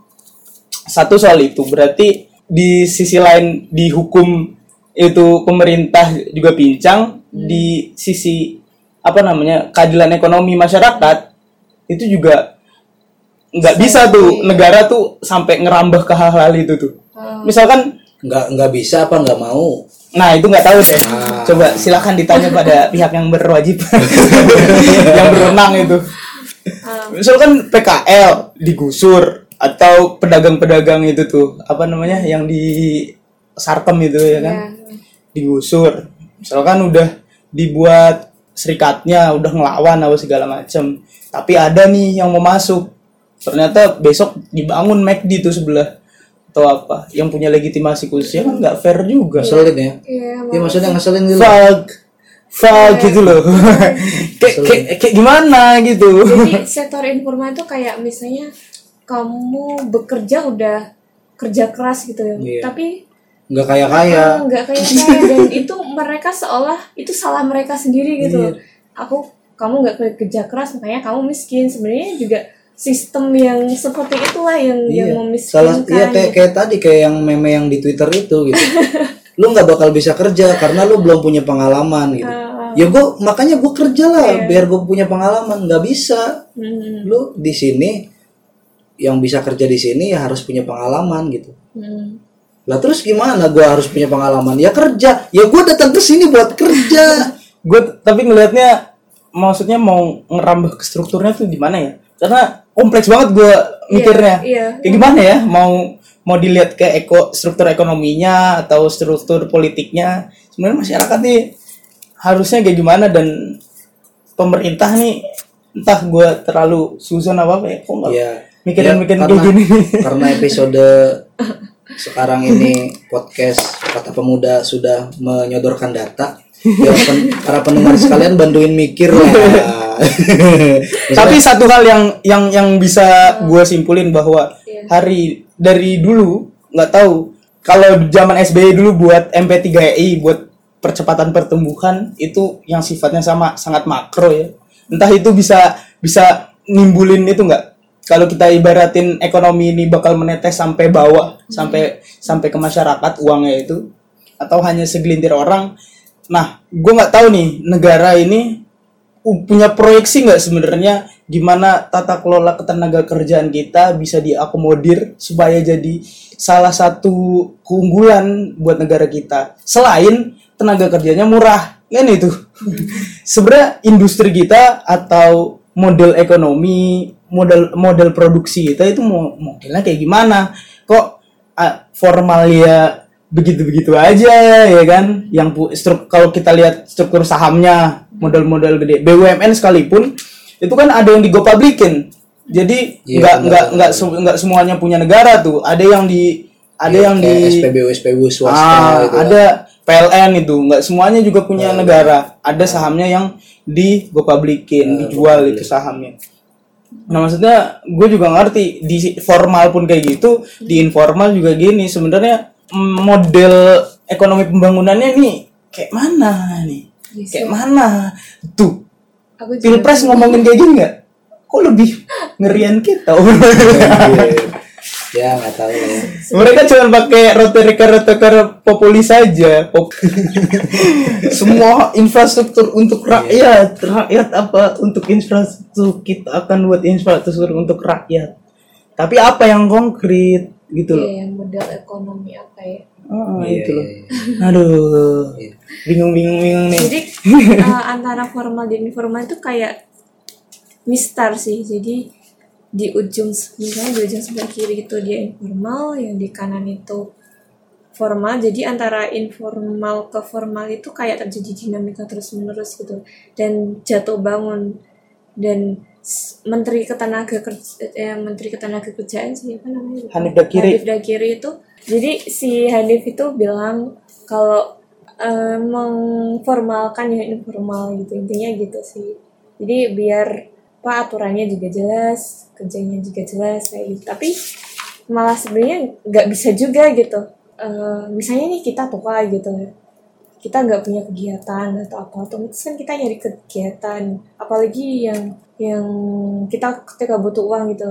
Satu soal itu berarti di sisi lain di hukum itu pemerintah juga pincang di sisi apa namanya keadilan ekonomi masyarakat itu juga nggak bisa tuh negara tuh sampai ngerambah ke hal-hal itu tuh. Oh. misalkan nggak nggak bisa apa nggak mau? Nah itu nggak tahu deh. Ah. coba silakan ditanya pada pihak yang berwajib. Yang berwenang itu. Ah, misalkan PKL digusur atau pedagang-pedagang itu tuh apa namanya yang di Sarkem itu ya kan? Iya. digusur. Misalkan udah dibuat serikatnya udah ngelawan apa segala macem. Tapi ada nih yang mau masuk ternyata besok dibangun McD tuh sebelah atau apa yang punya legitimasi khususnya kan nggak fair juga ngeselin ya Iya, ya maksudnya ngeselin gitu fuck fuck gitu loh kayak kayak kayak gimana gitu Jadi sektor informal itu kayak misalnya kamu bekerja udah kerja keras gitu ya. Iya. Tapi nggak kaya kaya eh, nggak kayak saya dan itu mereka seolah itu salah mereka sendiri gitu. Iya. loh. Aku kamu nggak kerja keras makanya kamu miskin. Sebenarnya juga sistem yang seperti itulah yang yang iya. memiskinkan. salah iya kayak kayak tadi kayak yang meme yang di Twitter itu gitu. Lu nggak bakal bisa kerja karena lu belum punya pengalaman gitu. Ah, ya gue makanya gue kerja lah biar gue punya pengalaman. Nggak bisa. Hmm, lu di sini yang bisa kerja di sini ya harus punya pengalaman gitu. Hmm. lah terus gimana gue harus punya pengalaman? Ya kerja. Ya gue datang ke sini buat kerja. Gue tapi ngelihatnya maksudnya mau ngerambah ke strukturnya tuh di mana ya karena kompleks banget gue mikirnya. iya. kayak gimana ya mau mau dilihat ke eko struktur ekonominya atau struktur politiknya. Sebenarnya masyarakat nih harusnya kayak gimana dan pemerintah nih entah gue terlalu susun apa apa ya kok nggak ya mikirin-mikirin ya, kayak karena- gini. karena episode sekarang ini podcast kata pemuda sudah menyodorkan data ya pen- para pendengar sekalian bantuin mikir lah Tapi satu hal yang yang yang bisa gue simpulin bahwa hari dari dulu nggak tahu kalau zaman SBY dulu buat MP3I buat percepatan pertumbuhan itu yang sifatnya sama sangat makro ya. Entah itu bisa bisa nimbulin itu nggak? Kalau kita ibaratin ekonomi ini bakal menetes sampai bawah, sampai sampai ke masyarakat uangnya itu atau hanya segelintir orang. Nah, gue nggak tahu nih negara ini punya proyeksi nggak sebenarnya gimana tata kelola ketenaga kerjaan kita bisa diakomodir supaya jadi salah satu keunggulan buat negara kita? Selain tenaga kerjanya murah kan itu. Sebenarnya industri kita atau model ekonomi model model produksi kita itu modelnya kayak gimana? Kok ah, formalnya begitu-begitu aja ya kan? Yang struk kalau kita lihat struktur sahamnya model-model gede. BUMN sekalipun itu kan ada yang digopublikin jadi Iya, nggak nggak nggak nggak semuanya punya negara tuh. Ada yang di ada yang di SPBU SPBU swasta Ah, gitu kan. ada PLN itu. Nggak semuanya juga punya negara. ada sahamnya yang di gopublikin dijual itu sahamnya. Nah maksudnya gue juga ngerti di formal pun kayak gitu di informal juga gini. Sebenarnya model ekonomi pembangunannya nih kayak mana nih? Yes, kayak mana? Tuh Aku juga pilpres ngomongin kayak gini nggak? Kok lebih ngerian kita? Ya nggak tahu. Lah ya. Mereka cuma pakai retorika-retorika populis saja. Pop- Semua infrastruktur untuk rakyat, rakyat apa? Untuk infrastruktur kita akan buat infrastruktur untuk rakyat. Tapi apa yang konkret gitu loh. Iya, yang model ekonomi apa ya? Ah, Iya, itu loh. iya, iya. Aduh. Iya. Bingung-bingung bingung nih. Jadi eh, antara formal dan informal itu kayak mistar sih. Jadi di ujung misalnya di ujung sebelah kiri itu dia informal, yang di kanan itu formal. Jadi antara informal ke formal itu kayak terjadi dinamika terus menerus gitu dan jatuh bangun dan Menteri Ketenaga Kerja, eh, Menteri Ketenaga Kerjaan siapa namanya? Hanif Dakiri. Hanif Dakiri itu. Jadi si Hanif itu bilang kalau eh, mengformalkan yang informal gitu intinya gitu sih. Jadi biar apa aturannya juga jelas, kerjanya juga jelas kayak gitu. Tapi malah sebenarnya nggak bisa juga gitu. Eh, misalnya nih kita tua gitu kita nggak punya kegiatan atau apa otomatis kan kita nyari kegiatan. Apalagi yang yang kita ketika butuh uang gitu.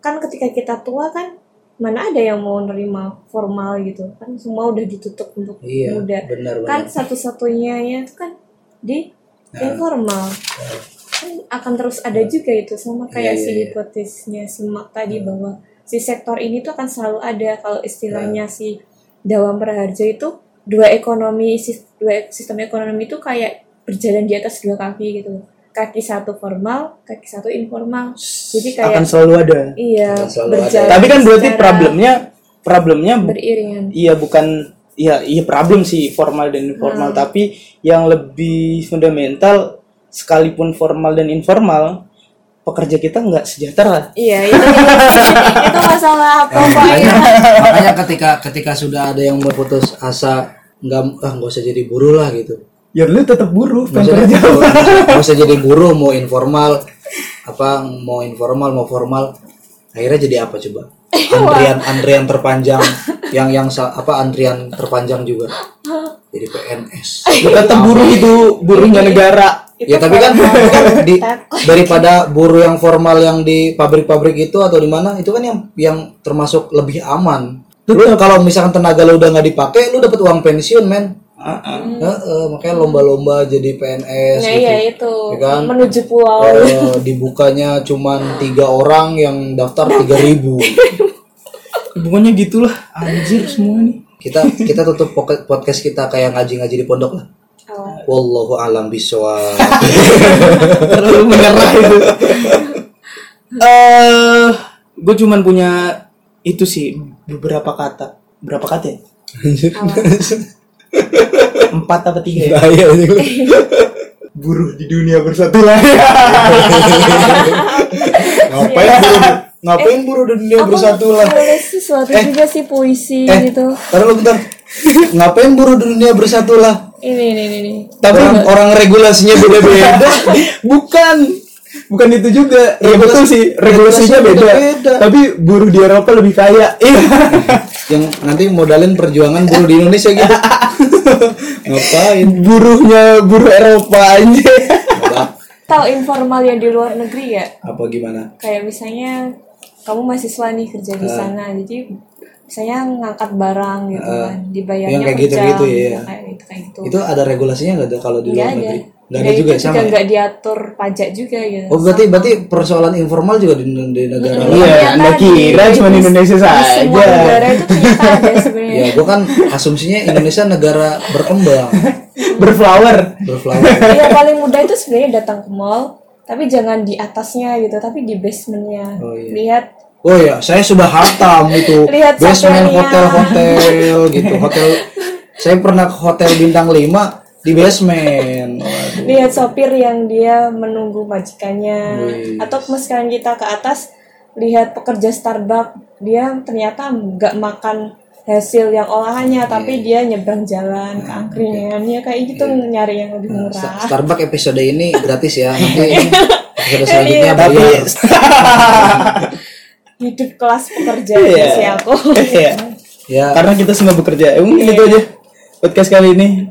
Kan ketika kita tua kan mana ada yang mau nerima formal gitu. Kan semua udah ditutup untuk Iya, muda. benar kan satu-satunya ya itu kan di Nah. informal kan akan terus ada juga itu sama kayak Iya, si iya, iya. si Mak tadi bahwa si sektor ini tuh akan selalu ada. Kalau istilahnya Nah. si Dawam Praharjo itu dua ekonomi dua sistem ekonomi itu kayak berjalan di atas dua kaki gitu kaki satu formal kaki satu informal. Jadi kayak akan selalu ada. Iya Akan selalu ada. tapi kan berarti problemnya problemnya beriringan. iya bukan iya iya problem sih formal dan informal. Tapi yang lebih fundamental sekalipun formal dan informal pekerja kita nggak sejahtera. Iya itu itu masalah Ya, makanya, pokoknya makanya ketika ketika sudah ada yang berputus asa nggak ah nggak usah jadi buruh lah gitu. Ya lu tetap buruh nggak usah, nggak usah jadi buruh mau informal. Apa mau informal mau formal. Akhirnya jadi apa coba? Antrian antrian terpanjang. Yang yang apa antrian terpanjang juga. Jadi PNS Ya, tetap buruh itu buruhnya negara. Itu ya tapi kan, formal. kan di, daripada buruh yang formal yang di pabrik-pabrik itu atau di mana itu kan yang yang termasuk lebih aman lu kalau misalkan tenaga lu udah nggak dipakai lu dapat uang pensiun men. Heeh, makanya lomba-lomba jadi PNS Nah, gitu. iya itu. Ya kan? menuju pulau. Eh, dibukanya cuman tiga orang yang daftar tiga ribu. Pokoknya gitulah anjir semua nih kita kita tutup podcast kita kayak ngaji-ngaji di pondok lah. Oh. wallahu alam bisawab. Terlalu menyerah itu. Eh gue cuman punya itu sih beberapa kata. Berapa kata ya? Empat apa tiga ya? Bahaya juga. buruh di dunia bersatulah ngapain buruh ngapain buruh di dunia bersatulah sesuatu juga sih puisi eh gitu. taruh lu bentar. Ngapain buruh di dunia bersatulah ini ini ini, ini. tapi orang, orang regulasinya beda-beda. Bukan bukan itu juga. Ya betul sih. Regulasinya beda. beda-beda. tapi buruh di Eropa lebih kaya. Iya. Yang nanti modalin perjuangan buruh di Indonesia gitu. Ngapain? Buruhnya buruh Eropa aja. Tahu informal yang di luar negeri ya? Apa gimana? Kayak misalnya kamu mahasiswa nih kerja Ah. di sana jadi misalnya ngangkat barang gitu kan dibayarnya yang kayak gitu-gitu, jam, iya. kayak gitu kayak gitu. Itu ada regulasinya nggak ada kalau di luar ada. negeri? nggak Ya, ada juga itu sama ya? nggak diatur pajak juga gitu Oh berarti berarti persoalan informal juga di, di negara lain. Iya, Anda di- kira cuma di- Indonesia di saja. semua negara itu ternyata ada sebenarnya Ya, gua kan asumsinya Indonesia negara berkembang, berflower berflower. Iya paling mudah itu sebenarnya datang ke mall, tapi jangan di atasnya gitu, tapi di basementnya. Oh, iya. Lihat Oh ya, saya sudah hatam itu Lihat basement hotel-hotel gitu. Hotel saya pernah ke hotel bintang 5 di basement. Waduh. lihat sopir yang dia menunggu majikannya, Wih. atau misalkan kita ke atas lihat pekerja Starbucks, dia ternyata nggak makan hasil yang olahannya, Iya. tapi dia nyebrang jalan ke angkringan, ya kayak gitu nyari yang lebih Sa- murah. Starbucks episode ini gratis ya. Nanti episode Iya, selanjutnya tapi bayar. Hidup kelas pekerja gitu sih aku. Iya. Ya, karena kita semua bekerja ya mungkin itu aja podcast kali ini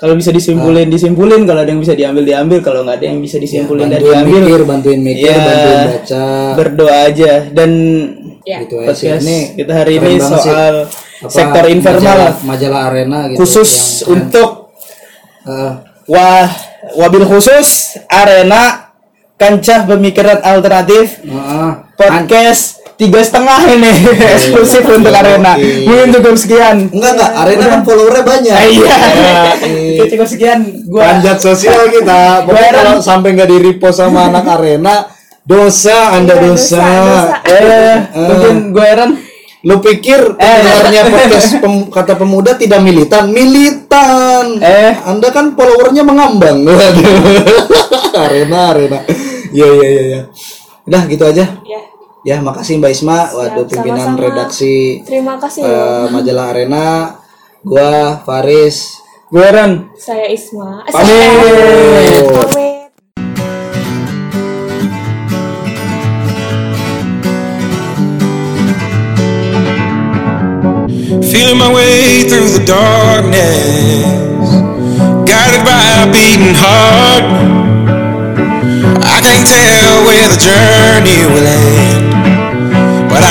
kalau bisa disimpulin disimpulin kalau ada yang bisa diambil diambil kalau nggak ada yang bisa disimpulin dan bantuin diambil mikir, bantuin mikir, Iya. bantuin baca. berdoa aja dan Ya. Gitu aja sih. podcast Ini kita hari ini banget sih. soal Apa, sektor informal majalah, majalah arena gitu khusus untuk Eh, wah wabil khusus arena kancah pemikiran alternatif Heeh. podcast tiga setengah ini eksklusif untuk arena. Oke. mungkin cukup sekian. Enggak enggak arena kan followernya banyak. Ah, iya. Iya. cukup sekian. Gua panjat sosial kita. Pokoknya kalau sampai nggak di repost sama anak arena dosa anda Iya, dosa, dosa, dosa. eh mungkin gue heran. Lu pikir pendengarnya podcast pem- kata pemuda tidak militan? Militan. Eh. anda kan followernya mengambang. Arena arena. Iya iya iya ya. udah gitu aja. Ya. Ya, makasih Mbak Isma, waduh Siap, pimpinan sama-sama. redaksi. Terima kasih. Uh, majalah Arena. Gua Faris. Gue Ren. Saya Isma. Eh, Pamit. Feeling my way through the darkness, guided by a beating heart. I can't tell where the journey will end.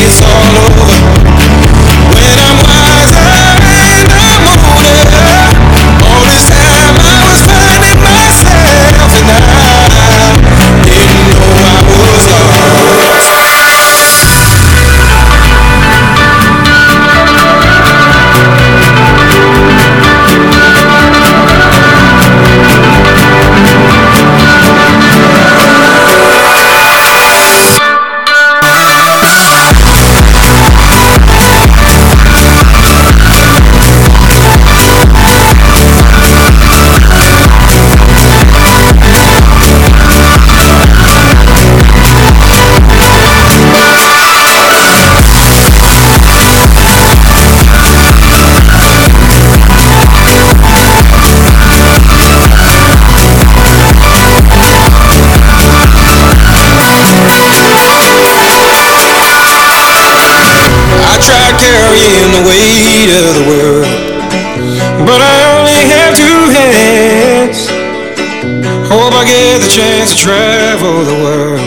it's all over. Carrying the weight of the world, but I only have two hands. Hope I get the chance to travel the world,